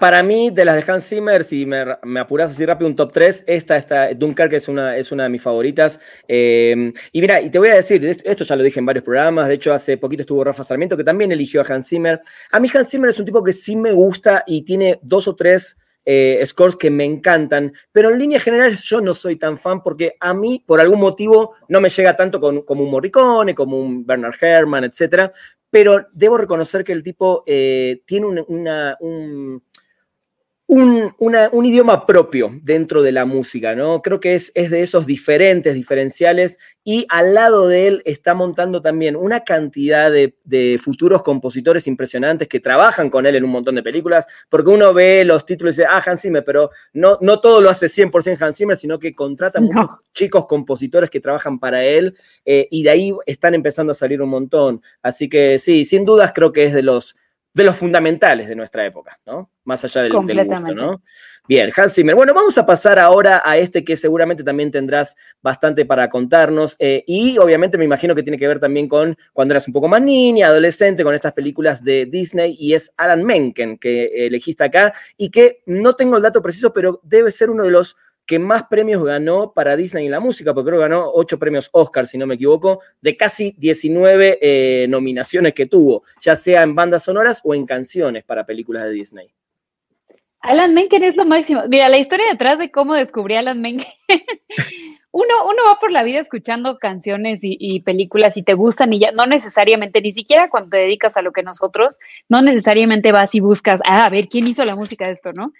Para, mí, de las de Hans Zimmer, si me, me, apuras así rápido un top 3, esta, esta Dunkirk es una, es una de mis favoritas. Eh, y mira, y te voy a decir, esto ya lo dije en varios programas, de hecho hace poquito estuvo Rafa Sarmiento, que también eligió a Hans Zimmer. A mí Hans Zimmer es un tipo que sí me gusta y tiene dos o tres eh, scores que me encantan, pero en línea general yo no soy tan fan porque a mí, por algún motivo, no me llega tanto como un Morricone, como un Bernard Herrmann, etc pero debo reconocer que el tipo eh, tiene una, un, un, idioma propio dentro de la música, ¿no? Creo que es, es, de esos diferentes, diferenciales, y al lado de él está montando también una cantidad de, futuros compositores impresionantes que trabajan con él en un montón de películas, porque uno ve los títulos y dice, ah, Hans Zimmer, pero no, no todo lo hace 100% Hans Zimmer, sino que contrata muchos chicos compositores que trabajan para él, eh, y de ahí están empezando a salir un montón. Así que sí, sin dudas creo que es de los de los fundamentales de nuestra época, ¿no? Más allá del, gusto, ¿no? Bien, Hans Zimmer. Bueno, vamos a pasar ahora a este que seguramente también tendrás bastante para contarnos. Eh, y obviamente me imagino que tiene que ver también con cuando eras un poco más niña, adolescente, con estas películas de Disney. Y es Alan Menken que elegiste acá. Y que no tengo el dato preciso, pero debe ser uno de los que más premios ganó para Disney en la música, porque creo que ganó ocho premios Oscar, si no me equivoco, de casi 19 eh, nominaciones que tuvo, ya sea en bandas sonoras o en canciones para películas de Disney. Alan Menken es lo máximo. Mira, la historia detrás de cómo descubrí a Alan Menken. uno, uno va por la vida escuchando canciones y, y, películas y te gustan y ya, no necesariamente, ni siquiera cuando te dedicas a lo que nosotros, no necesariamente vas y buscas, ah, a ver, ¿quién hizo la música de esto, no?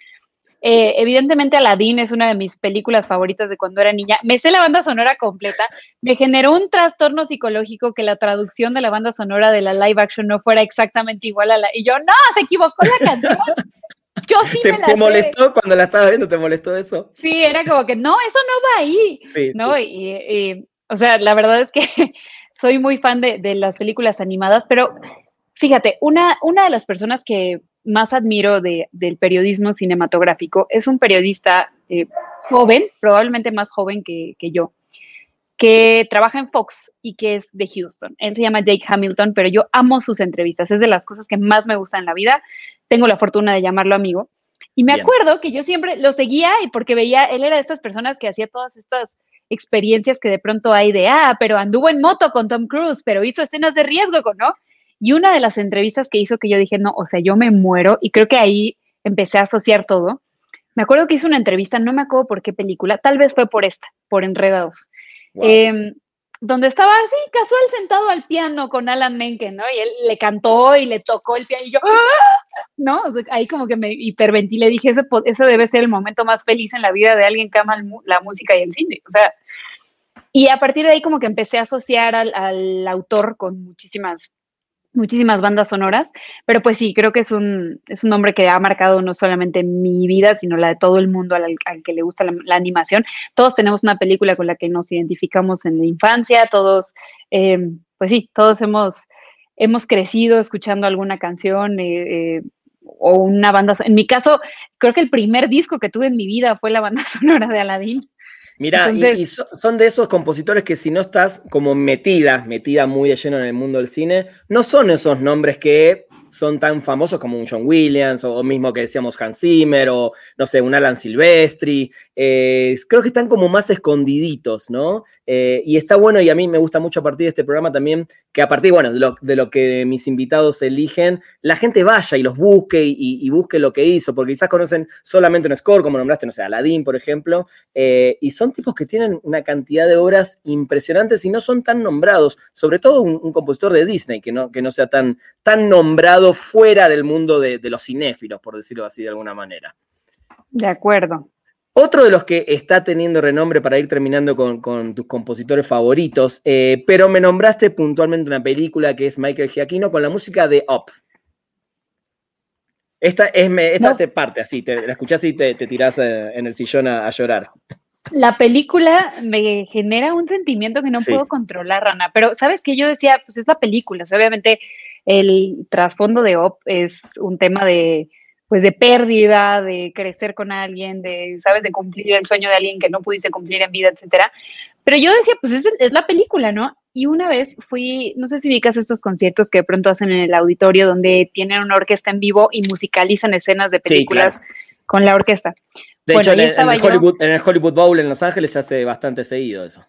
Eh, evidentemente Aladdin es una de mis películas favoritas de cuando era niña. Me sé la banda sonora completa. Me generó un trastorno psicológico que la traducción de la banda sonora de la live action no fuera exactamente igual a la... Y yo, no, se equivocó la canción. Yo sí ¿Te, me la ¿Te molestó cuando la estabas viendo? ¿Te molestó eso? Sí, era como que no, eso no va ahí. Sí, ¿no? Y, o sea, la verdad es que soy muy fan de, de las películas animadas, pero fíjate, una, una de las personas que más admiro del periodismo cinematográfico es un periodista eh, joven, probablemente más joven que, yo, que trabaja en Fox y que es de Houston. Él se llama Jake Hamilton, pero yo amo sus entrevistas, es de las cosas que más me gustan en la vida. Tengo la fortuna de llamarlo amigo. Y me acuerdo que yo siempre lo seguía y porque veía, él era de estas personas que hacía todas estas experiencias que de pronto hay de, ah, pero anduvo en moto con Tom Cruise, pero hizo escenas de riesgo, ¿no? Y una de las entrevistas que hizo que yo dije, no, o sea, yo me muero y creo que ahí empecé a asociar todo, me acuerdo que hizo una entrevista, no me acuerdo por qué película, tal vez fue por esta, por Enredados, em, donde estaba así, casual, sentado al piano con Alan Menken, ¿no? Y él le cantó y le tocó el piano y yo, ¡Ah! ¿no? ahí como que me hiperventilé, dije, ese, eso debe ser el momento más feliz en la vida de alguien que ama la música y el cine, o sea, y a partir de ahí como que empecé a asociar al, al autor con muchísimas muchísimas bandas sonoras, pero pues sí, creo que es un, es un nombre que ha marcado no solamente mi vida, sino la de todo el mundo al, que le gusta la, animación. Todos tenemos una película con la que nos identificamos en la infancia, todos, eh, pues sí, todos hemos, hemos crecido escuchando alguna canción eh, eh, o una banda. En mi caso, creo que el primer disco que tuve en mi vida fue la banda sonora de Aladdin. Mira, y, son de esos compositores que si no estás como metida, metida muy de lleno en el mundo del cine, no son esos nombres que son tan famosos como un John Williams o, mismo que decíamos Hans Zimmer o no sé, un Alan Silvestri. Eh, creo que están como más escondiditos, ¿no? Eh, y está bueno y a mí me gusta mucho a partir de este programa también que a partir, bueno, de lo, que mis invitados eligen, la gente vaya y los busque y, busque lo que hizo, porque quizás conocen solamente un score, como nombraste, no sé, Aladdin, por ejemplo, eh, y son tipos que tienen una cantidad de obras impresionantes y no son tan nombrados, sobre todo un, compositor de Disney, que no, que no sea tan, tan nombrado fuera del mundo de, los cinéfilos, por decirlo así de alguna manera. De acuerdo. Otro de los que está teniendo renombre para ir terminando con, tus compositores favoritos, eh, pero me nombraste puntualmente una película que es Michael Giacchino con la música de Up. Esta, es, esta te parte así, te, la escuchás y te, te tirás eh, en el sillón a, llorar. La película me genera un sentimiento que no puedo controlar, Rana, pero sabes que yo decía, pues es la película, obviamente el trasfondo de OP es un tema de, pues, de pérdida, de crecer con alguien, de, ¿sabes?, de cumplir el sueño de alguien que no pudiste cumplir en vida, etcétera. Pero yo decía, pues es, es la película, ¿no? Y una vez fui, no sé si ubicas estos conciertos que de pronto hacen en el auditorio donde tienen una orquesta en vivo y musicalizan escenas de películas con la orquesta. De hecho, en, el, Hollywood, en el Hollywood Bowl en Los Ángeles se hace bastante seguido eso.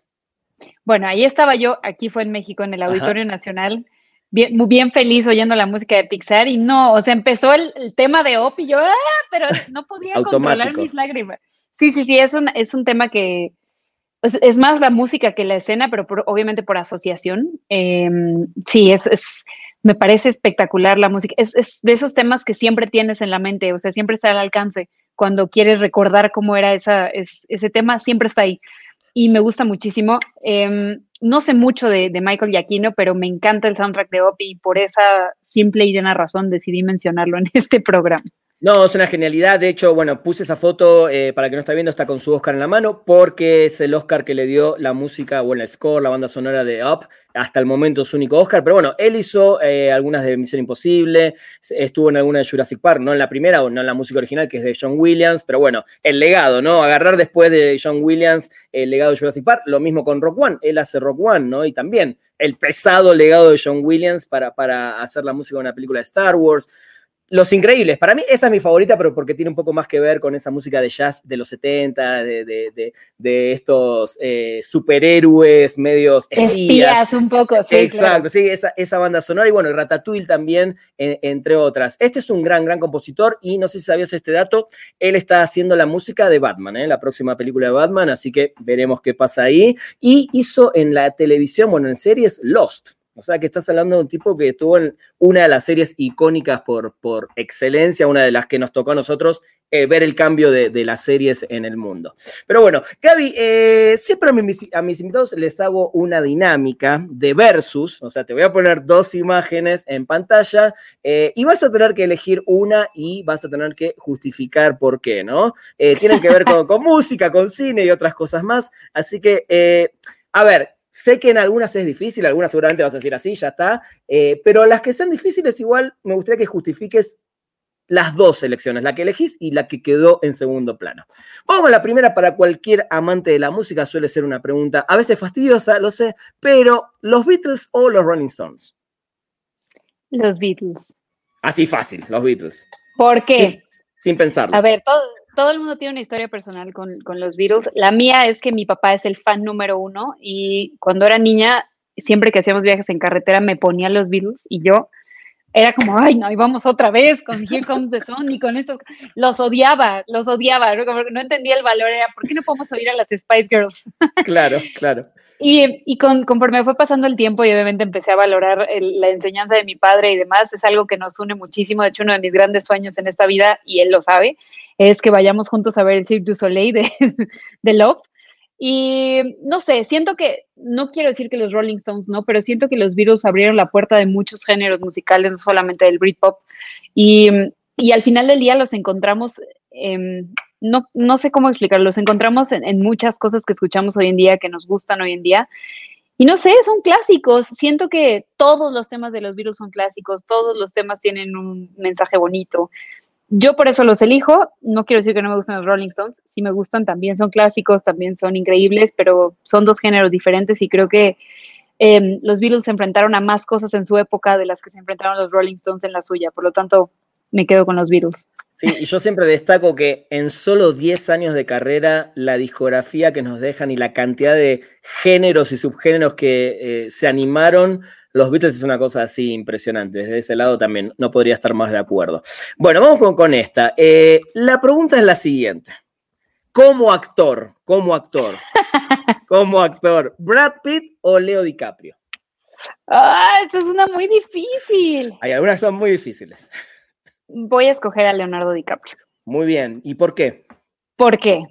Bueno, ahí estaba yo, aquí fue en México, en el Auditorio Nacional, bien, muy bien feliz oyendo la música de Pixar y no, o sea, empezó el, tema de Op y yo, ¡ah! pero no podía controlar mis lágrimas. Sí, sí, sí, es un, es un tema que es, más la música que la escena, pero obviamente por asociación. Em, sí, es, es, me parece espectacular la música. Es, es, de esos temas que siempre tienes en la mente, o sea, siempre está al alcance. Cuando quieres recordar cómo era esa, ese tema, siempre está ahí y me gusta muchísimo. Em, no sé mucho de, Michael Giacchino, pero me encanta el soundtrack de Opie y por esa simple y llena razón decidí mencionarlo en este programa. No, es una genialidad. De hecho, bueno, puse esa foto eh, para que no está viendo, está con su Oscar en la mano, porque es el Oscar que le dio la música, bueno, el score, la banda sonora de Up, hasta el momento su único Oscar. Pero bueno, él hizo eh, algunas de Misión Imposible, estuvo en alguna de Jurassic Park, no en la primera o no en la música original, que es de John Williams, pero bueno, el legado, ¿no? Agarrar después de John Williams el legado de Jurassic Park, lo mismo con Rock One, él hace Rock One, ¿no? Y también el pesado legado de John Williams para, para hacer la música de una película de Star Wars. Los Increíbles, para mí esa es mi favorita, pero porque tiene un poco más que ver con esa música de jazz de los 70, de, estos eh, superhéroes medios espías. un poco, sí. Exacto, sí, esa, banda sonora. Y bueno, Ratatouille también, entre otras. Este es un gran, gran compositor y no sé si sabías este dato, él está haciendo la música de Batman, ¿eh? la próxima película de Batman, así que veremos qué pasa ahí. Y hizo en la televisión, bueno, en series Lost. O sea que estás hablando de un tipo que estuvo en una de las series icónicas por, por excelencia, una de las que nos tocó a nosotros eh, ver el cambio de, las series en el mundo. Pero bueno, Gaby, eh, siempre a mis, a mis, invitados les hago una dinámica de versus, o sea, te voy a poner dos imágenes en pantalla eh, y vas a tener que elegir una y vas a tener que justificar por qué, ¿no? tienen que ver con, con, música, con cine y otras cosas más. Así que, a ver, Sé que en algunas es difícil, algunas seguramente vas a decir así, ya está, eh, pero las que sean difíciles igual me gustaría que justifiques las dos selecciones, la que elegís y la que quedó en segundo plano. Vamos con la primera para cualquier amante de la música, suele ser una pregunta a veces fastidiosa, lo sé, pero ¿los Beatles o los Rolling Stones? Los Beatles. Así fácil, los Beatles. ¿Por qué? Sin, sin pensarlo. A ver, todo, todo el mundo tiene una historia personal con, los Beatles. La mía es que mi papá es el fan número uno y cuando era niña, siempre que hacíamos viajes en carretera me ponía los Beatles y yo era como, ay, no, y vamos otra vez con Here Comes the Sun y con esto. Los odiaba, los odiaba, no entendía el valor, era, ¿por qué no podemos oír a las Spice Girls? Claro, claro. Y, y con, conforme fue pasando el tiempo y obviamente empecé a valorar la enseñanza de mi padre y demás, es algo que nos une muchísimo. De hecho, uno de mis grandes sueños en esta vida, y él lo sabe, es que vayamos juntos a ver el Cirque du Soleil de, de Love. Y no sé, siento que, no quiero decir que los Rolling Stones no, pero siento que los Beatles abrieron la puerta de muchos géneros musicales, no solamente del Britpop. Y, y al final del día los encontramos, no, no sé cómo explicarlo, los encontramos en, muchas cosas que escuchamos hoy en día, que nos gustan hoy en día. Y no sé, son clásicos. Siento que todos los temas de los Beatles son clásicos, todos los temas tienen un mensaje bonito. Yo por eso los elijo. No quiero decir que no me gustan los Rolling Stones. Sí me gustan, también son clásicos, también son increíbles, pero son dos géneros diferentes y creo que em, los Beatles se enfrentaron a más cosas en su época de las que se enfrentaron los Rolling Stones en la suya. Por lo tanto, me quedo con los Beatles. Sí, y yo siempre destaco que en solo 10 años de carrera, la discografía que nos dejan y la cantidad de géneros y subgéneros que eh, se animaron los Beatles es una cosa así impresionante. Desde ese lado también no podría estar más de acuerdo. Bueno, vamos con, esta. Eh, la pregunta es la siguiente. Como actor, como actor, como actor, ¿Brad Pitt o Leo DiCaprio? Ah, esta es una muy difícil. Hay algunas que son muy difíciles. Voy a escoger a Leonardo DiCaprio. Muy bien. ¿Y por qué? ¿Por qué?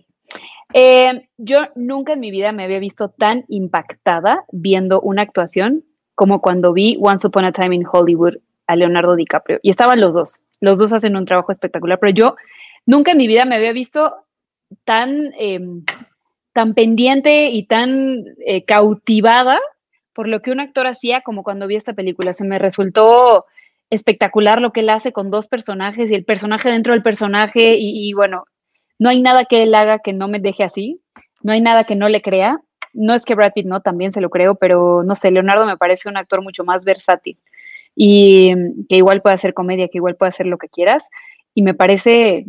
Eh, yo nunca en mi vida me había visto tan impactada viendo una actuación como cuando vi Once Upon a Time in Hollywood a Leonardo DiCaprio. Y estaban los dos. Los dos hacen un trabajo espectacular, pero yo nunca en mi vida me había visto tan, em, tan pendiente y tan eh, cautivada por lo que un actor hacía como cuando vi esta película. Se me resultó espectacular lo que él hace con dos personajes y el personaje dentro del personaje y, y bueno, no hay nada que él haga que no me deje así, no hay nada que no le crea no es que Brad Pitt no, también se lo creo, pero no sé, Leonardo me parece un actor mucho más versátil y que igual puede hacer comedia, que igual puede hacer lo que quieras. Y me parece,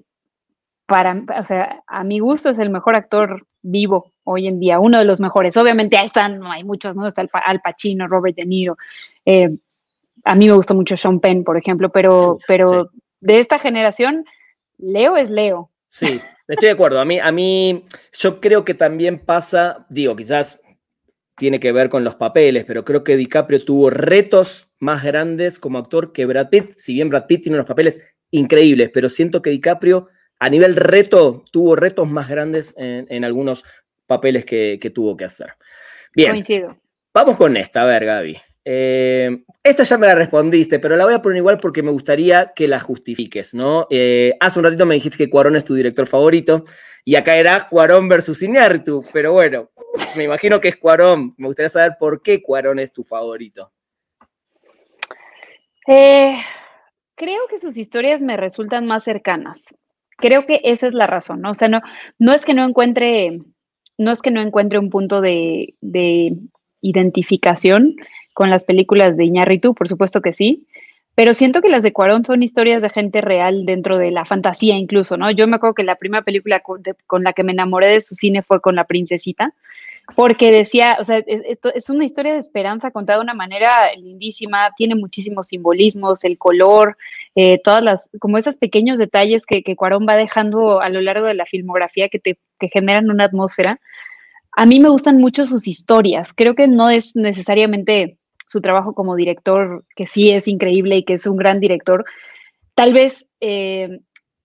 para, o sea, a mi gusto es el mejor actor vivo hoy en día, uno de los mejores. Obviamente ahí están, hay muchos, ¿no? Está Al Pacino, Robert De Niro. Eh, a mí me gusta mucho Sean Penn, por ejemplo, pero, pero de esta generación, Leo es Leo. Sí, Estoy de acuerdo. A mí, a mí, yo creo que también pasa, digo, quizás tiene que ver con los papeles, pero creo que DiCaprio tuvo retos más grandes como actor que Brad Pitt. Si bien Brad Pitt tiene unos papeles increíbles, pero siento que DiCaprio a nivel reto tuvo retos más grandes en, algunos papeles que, que, tuvo que hacer. Bien. Coincido. Vamos con esta, a ver, Gaby. Eh, esta ya me la respondiste, pero la voy a poner igual porque me gustaría que la justifiques, ¿no? Eh, hace un ratito me dijiste que Cuarón es tu director favorito y acá era Cuarón versus Iñárritu, pero bueno, me imagino que es Cuarón. Me gustaría saber por qué Cuarón es tu favorito. Eh, creo que sus historias me resultan más cercanas. Creo que esa es la razón, ¿no? O sea, no, no es que no encuentre, no es que no encuentre un punto de, de identificación, con las películas de Iñárritu, por supuesto que sí, pero siento que las de Cuarón son historias de gente real dentro de la fantasía incluso, ¿no? Yo me acuerdo que la primera película con, la que me enamoré de su cine fue con La Princesita, porque decía, o sea, es, una historia de esperanza contada de una manera lindísima, tiene muchísimos simbolismos, el color, eh, todas las, como esos pequeños detalles que, que Cuarón va dejando a lo largo de la filmografía que te que generan una atmósfera. A mí me gustan mucho sus historias, creo que no es necesariamente su trabajo como director, que sí es increíble y que es un gran director. Tal vez eh,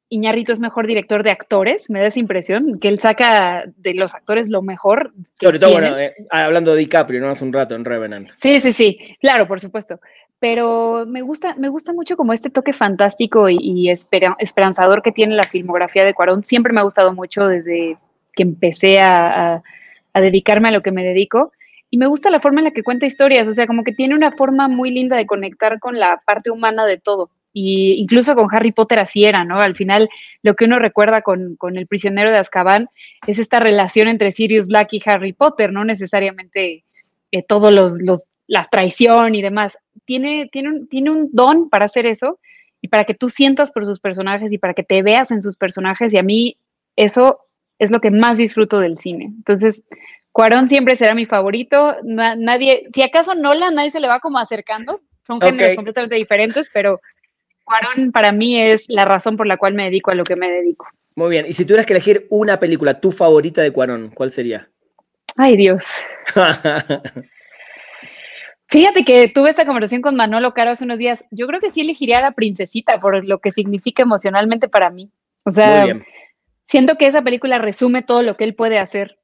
Iñarrito es mejor director de actores, me da esa impresión, que él saca de los actores lo mejor. Sobre todo, bueno, eh, hablando de DiCaprio, ¿no? Hace un rato en Revenant. Sí, sí, sí, claro, por supuesto. Pero me gusta, me gusta mucho como este toque fantástico y, esperanzador que tiene la filmografía de Cuarón. Siempre me ha gustado mucho desde que empecé a dedicarme a lo que me dedico y me gusta la forma en la que cuenta historias, o sea, como que tiene una forma muy linda de conectar con la parte humana de todo. Y incluso con Harry Potter así era, ¿no? Al final, lo que uno recuerda con, el prisionero de Azkaban es esta relación entre Sirius Black y Harry Potter, no necesariamente eh, todos los, los, la traición y demás. Tiene, tiene, un, tiene un don para hacer eso y para que tú sientas por sus personajes y para que te veas en sus personajes. Y a mí eso es lo que más disfruto del cine. Entonces, Cuarón siempre será mi favorito. nadie, si acaso Nolan, nadie se le va como acercando. Son géneros completamente diferentes, pero Cuarón para mí es la razón por la cual me dedico a lo que me dedico. Muy bien. Y si tuvieras que elegir una película, tu favorita de Cuarón, ¿cuál sería? Ay, Dios. Fíjate que tuve esta conversación con Manolo Caro hace unos días. Yo creo que sí elegiría a la princesita por lo que significa emocionalmente para mí. O sea, siento que esa película resume todo lo que él puede hacer.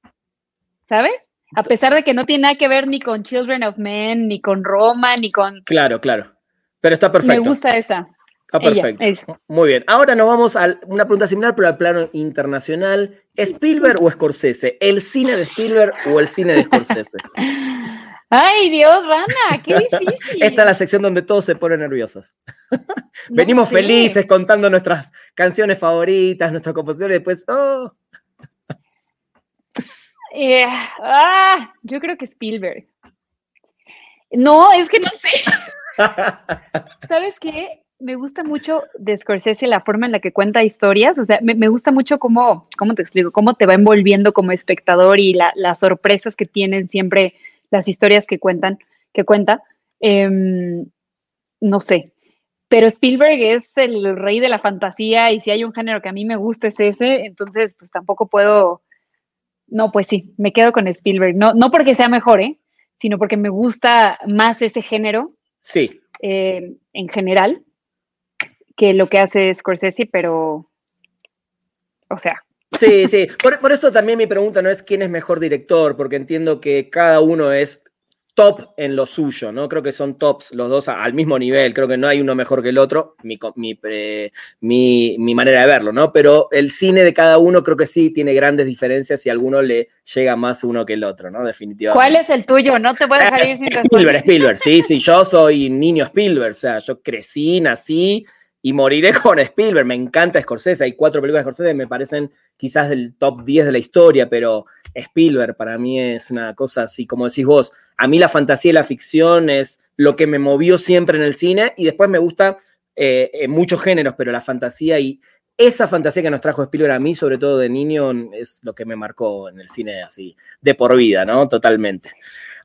¿Sabes? A pesar de que no tiene nada que ver ni con Children of Men, ni con Roma, ni con... Claro, claro. Pero está perfecto. Me gusta esa. Está perfecto. Muy bien. Ahora nos vamos a una pregunta similar, pero al plano internacional. ¿Spielberg o Scorsese? ¿El cine de Spielberg o el cine de Scorsese? Ay, Dios, Rana, qué difícil. Esta es la sección donde todos se ponen nerviosos. Venimos felices contando nuestras canciones favoritas, nuestras composiciones, y después, oh. Eh, ah, yo creo que Spielberg. No, es que no sé. ¿Sabes qué? Me gusta mucho de Scorsese la forma en la que cuenta historias. O sea, me, gusta mucho cómo, ¿cómo te explico? Cómo te va envolviendo como espectador y las sorpresas que tienen siempre las historias que cuentan, que cuenta. Em, no sé. Pero Spielberg es el rey de la fantasía y si hay un género que a mí me gusta es ese, entonces pues tampoco puedo no, pues sí, me quedo con Spielberg. No, no porque sea mejor, ¿eh? sino porque me gusta más ese género. Sí. Eh, en general, que lo que hace Scorsese, pero. O sea. Sí, sí. Por, por eso también mi pregunta no es quién es mejor director, porque entiendo que cada uno es top en lo suyo, ¿no? Creo que son tops los dos al mismo nivel, creo que no hay uno mejor que el otro, mi, mi, manera de verlo, ¿no? Pero el cine de cada uno creo que sí tiene grandes diferencias y a alguno le llega más uno que el otro, ¿no? Definitivamente. ¿Cuál es el tuyo? No te puedes dejar ir sin responder. Spielberg, Spielberg, sí, sí, yo soy niño Spielberg, o sea, yo crecí, nací y moriré con Spielberg, me encanta Scorsese, hay cuatro películas de Scorsese que me parecen quizás del top 10 de la historia, pero Spielberg para mí es una cosa así, como decís vos, a mí la fantasía y la ficción es lo que me movió siempre en el cine y después me gusta eh, en muchos géneros, pero la fantasía y esa fantasía que nos trajo Spielberg a mí, sobre todo de niño, es lo que me marcó en el cine así, de por vida, ¿no? Totalmente.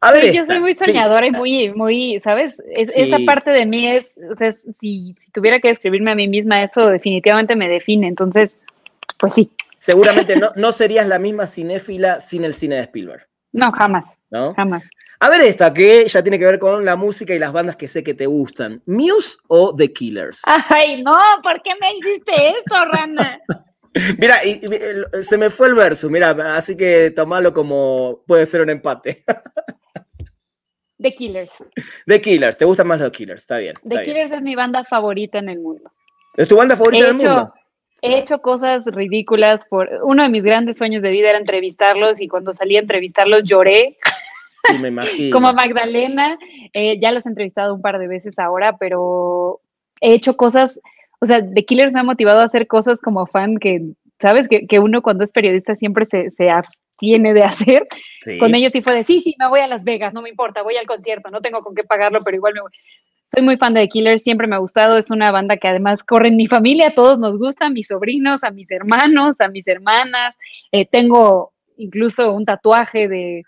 A ver, yo soy muy soñadora y muy, muy, ¿sabes? Esa parte de mí es, o sea, si, si, tuviera que describirme a mí misma, eso definitivamente me define. Entonces, pues sí. Seguramente no, no serías la misma cinéfila sin el cine de Spielberg. No, jamás. ¿No? Jamás. A ver esta, que ya tiene que ver con la música y las bandas que sé que te gustan. ¿Muse o The Killers? Ay, no, ¿por qué me hiciste esto, Rana? mira, y, se me fue el verso, mira, así que tomalo como puede ser un empate. The Killers. The Killers, ¿te gustan más los Killers? Está bien. The Killers es mi banda favorita en el mundo. ¿Es tu banda favorita en el mundo? He hecho cosas ridículas por uno de mis grandes sueños de vida era entrevistarlos y cuando salí a entrevistarlos lloré como Magdalena, eh, ya los he entrevistado un par de veces ahora, pero he hecho cosas, o sea, The Killers me ha motivado a hacer cosas como fan que, ¿sabes? Que, uno cuando es periodista siempre se, abstiene de hacer. Con ellos sí fue de, sí, sí, me voy a Las Vegas, no me importa, voy al concierto, no tengo con qué pagarlo, pero igual me voy. Soy muy fan de The Killers, siempre me ha gustado, es una banda que además corre en mi familia, todos nos gusta, a mis sobrinos, a mis hermanos, a mis hermanas. Eh, tengo incluso un tatuaje de,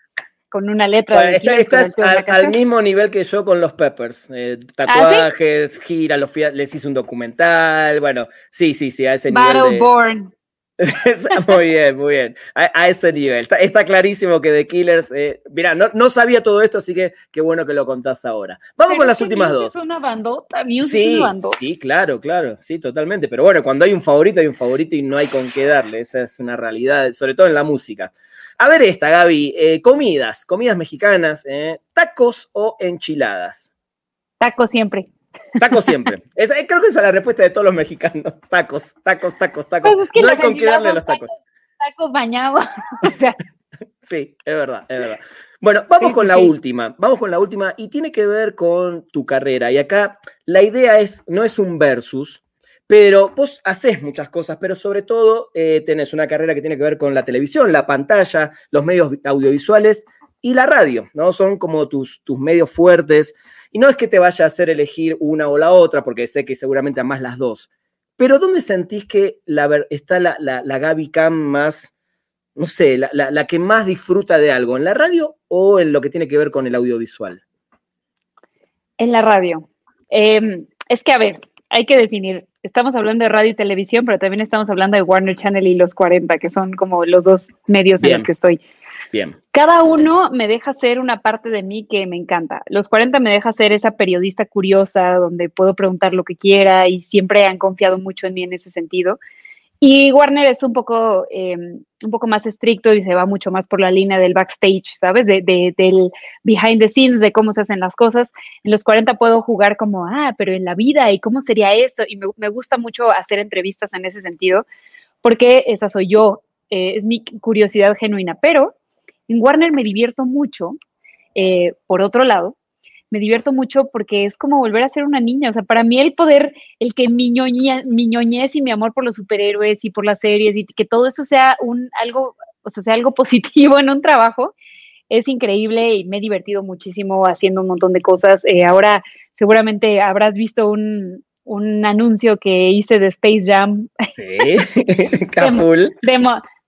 con una letra. de estás al, mismo nivel que yo con los Peppers. Eh, ¿Ah, tatuajes, gira, los les hice un documental. Bueno, sí, sí, sí, a ese nivel. Battleborn. muy bien, muy bien. A, ese nivel. Está, clarísimo que The Killers. Eh, mira, no, no, sabía todo esto, así que qué bueno que lo contás ahora. Vamos con las últimas dos. Es una bandota, sí, Sí, claro, claro. Sí, totalmente. Pero bueno, cuando hay un favorito, hay un favorito y no hay con qué darle. Esa es una realidad, sobre todo en la música. A ver esta, Gaby. Eh, comidas, comidas mexicanas, eh, tacos o enchiladas. Tacos siempre. Tacos siempre. Eh, creo que esa es la respuesta de todos los mexicanos. Tacos, tacos, tacos, tacos. Pues es que no hay con qué darle los tacos. Tacos, bañados. sí, es verdad, es verdad. Bueno, vamos con la última. Vamos con la última y tiene que ver con tu carrera. Y acá la idea es, no es un versus, pero vos haces muchas cosas, pero sobre todo eh, tenés una carrera que tiene que ver con la televisión, la pantalla, los medios audiovisuales y la radio, ¿no? Son como tus, tus medios fuertes. Y no es que te vaya a hacer elegir una o la otra, porque sé que seguramente más las dos. Pero ¿dónde sentís que la, está la, la, Gaby Cam más, no sé, la, la que más disfruta de algo? ¿En la radio o en lo que tiene que ver con el audiovisual? En la radio Em, es que, a ver, hay que definir. Estamos hablando de radio y televisión, pero también estamos hablando de Warner Channel y los 40, que son como los dos medios en los que estoy. Bien. Cada uno me deja ser una parte de mí que me encanta. Los 40 me deja ser esa periodista curiosa donde puedo preguntar lo que quiera y siempre han confiado mucho en mí en ese sentido. Y Warner es un poco, em, un poco más estricto y se va mucho más por la línea del backstage, ¿sabes? De, del behind the scenes, de cómo se hacen las cosas. En los 40 puedo jugar como, ah, pero en la vida, ¿y cómo sería esto? Y me, me gusta mucho hacer entrevistas en ese sentido, porque esa soy yo, eh, es mi curiosidad genuina. Pero en Warner me divierto mucho, eh, por otro lado, me divierto mucho porque es como volver a ser una niña. O sea, para mí el poder, el que mi, ñoñez y mi amor por los superhéroes y por las series y que todo eso sea un algo, o sea, sea algo positivo en un trabajo, es increíble y me he divertido muchísimo haciendo un montón de cosas. Eh, ahora seguramente habrás visto un, un, anuncio que hice de Space Jam. Sí, Caful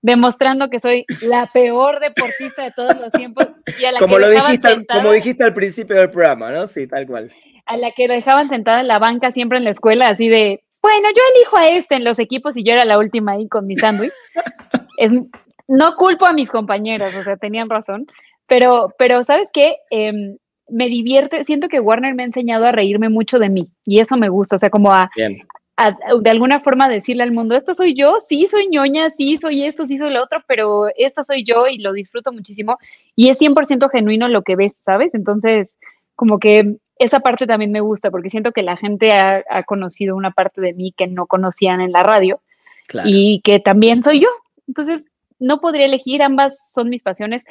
demostrando que soy la peor deportista de todos los tiempos y a la como que lo dijiste, sentada, como dijiste al principio del programa, ¿no? Sí, tal cual. A la que dejaban sentada en la banca siempre en la escuela, así de, bueno, yo elijo a este en los equipos y yo era la última ahí con mi sándwich. es, no culpo a mis compañeros, o sea, tenían razón, pero, pero ¿sabes qué? Eh, me divierte, siento que Warner me ha enseñado a reírme mucho de mí y eso me gusta, o sea, como a, de alguna forma decirle al mundo, esto soy yo, sí soy ñoña, sí soy esto, sí soy lo otro, pero esta soy yo y lo disfruto muchísimo y es 100% genuino lo que ves, ¿sabes? Entonces, como que esa parte también me gusta porque siento que la gente ha, conocido una parte de mí que no conocían en la radio y que también soy yo. Entonces, no podría elegir, ambas son mis pasiones.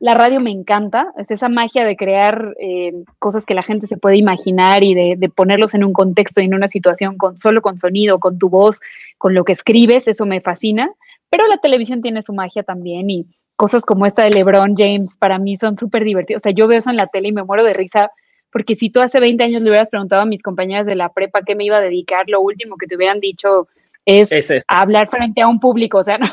La radio me encanta, es esa magia de crear eh, cosas que la gente se puede imaginar y de, ponerlos en un contexto y en una situación con solo con sonido, con tu voz, con lo que escribes, eso me fascina. Pero la televisión tiene su magia también y cosas como esta de LeBron James para mí son súper divertidas. O sea, yo veo eso en la tele y me muero de risa porque si tú hace 20 años le hubieras preguntado a mis compañeras de la prepa qué me iba a dedicar, lo último que te hubieran dicho es, hablar frente a un público, o sea, no,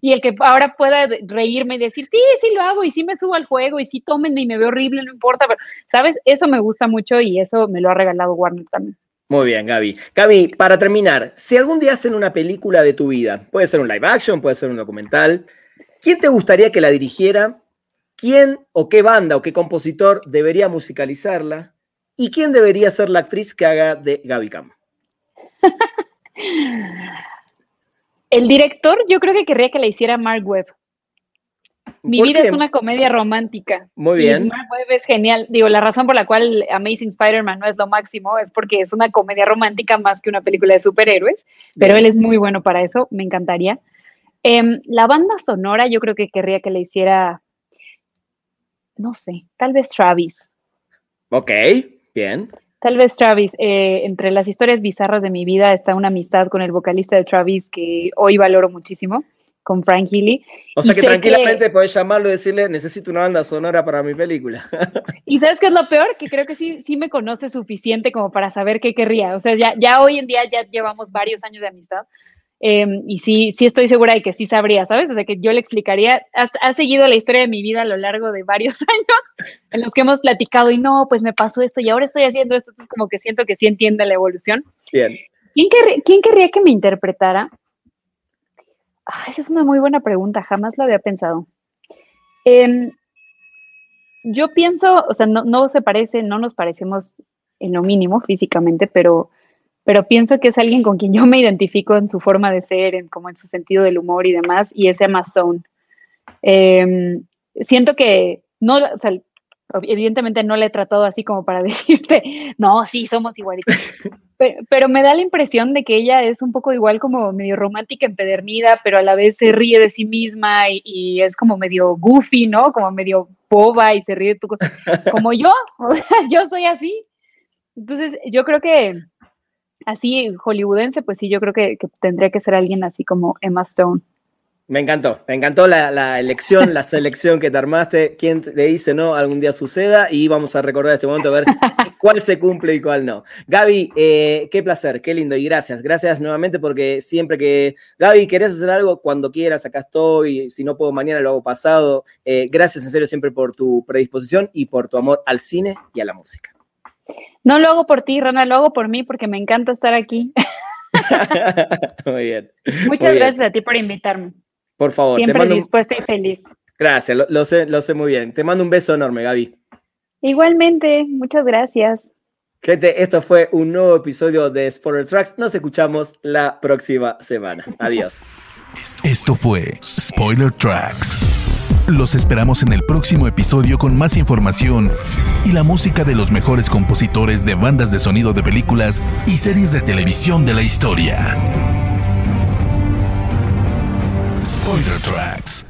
y el que ahora pueda reírme y decir, sí, sí lo hago y sí me subo al juego y sí tómenme y me veo horrible, no importa, pero, ¿sabes? Eso me gusta mucho y eso me lo ha regalado Warner también. Muy bien, Gaby. Gaby, para terminar, si algún día hacen una película de tu vida, puede ser un live action, puede ser un documental, ¿quién te gustaría que la dirigiera? ¿Quién o qué banda o qué compositor debería musicalizarla? ¿Y quién debería ser la actriz que haga de Gaby Cam? El director, yo creo que querría que le hiciera Mark Webb. Mi vida es una comedia romántica. Muy bien. Mark Webb es genial. Digo, la razón por la cual Amazing Spider-Man no es lo máximo es porque es una comedia romántica más que una película de superhéroes, pero él es muy bueno para eso, me encantaría. Em, la banda sonora, yo creo que querría que le hiciera, no sé, tal vez Travis. Ok, bien. Tal vez Travis, eh, entre las historias bizarras de mi vida está una amistad con el vocalista de Travis que hoy valoro muchísimo, con Frank Healy. O sea que tranquilamente puedes llamarlo y decirle, necesito una banda sonora para mi película. y sabes qué es lo peor, que creo que sí, sí me conoce suficiente como para saber qué querría. O sea, ya, ya hoy en día ya llevamos varios años de amistad. Em, y sí, sí estoy segura de que sí sabría, ¿sabes? O sea, que yo le explicaría, ha, seguido la historia de mi vida a lo largo de varios años en los que hemos platicado y no, pues me pasó esto y ahora estoy haciendo esto, entonces como que siento que sí entiende la evolución. Bien. ¿Quién, querría que me interpretara? Ah, esa es una muy buena pregunta, jamás la había pensado. Em, yo pienso, o sea, no, no se parece, no nos parecemos en lo mínimo físicamente, pero pero pienso que es alguien con quien yo me identifico en su forma de ser, en, como en su sentido del humor y demás, y es Emma Stone. Em, siento que, no, o sea, evidentemente no le he tratado así como para decirte, no, sí, somos igualitos, pero, me da la impresión de que ella es un poco igual como medio romántica, empedernida, pero a la vez se ríe de sí misma y, y es como medio goofy, ¿no? Como medio boba y se ríe de tu como yo, yo soy así. Entonces, yo creo que así hollywoodense, pues sí, yo creo que, tendría que ser alguien así como Emma Stone. Me encantó, me encantó la, elección, la selección que te armaste. ¿Quién te dice no? Algún día suceda y vamos a recordar este momento a ver cuál se cumple y cuál no. Gaby, eh, qué placer, qué lindo y gracias. Gracias nuevamente porque siempre que, Gaby, querés hacer algo, cuando quieras, acá estoy. Si no puedo mañana, lo hago pasado. Eh, gracias en serio siempre por tu predisposición y por tu amor al cine y a la música. No lo hago por ti, Rana, lo hago por mí porque me encanta estar aquí. muy bien. Muchas gracias a ti por invitarme. Por favor, siempre dispuesta y feliz. Gracias, lo, sé, lo sé muy bien. Te mando un beso enorme, Gaby. Igualmente, muchas gracias. Gente, esto fue un nuevo episodio de Spoiler Tracks. Nos escuchamos la próxima semana. Adiós. Esto fue Spoiler Tracks. Los esperamos en el próximo episodio con más información y la música de los mejores compositores de bandas de sonido de películas y series de televisión de la historia. Spoiler Tracks.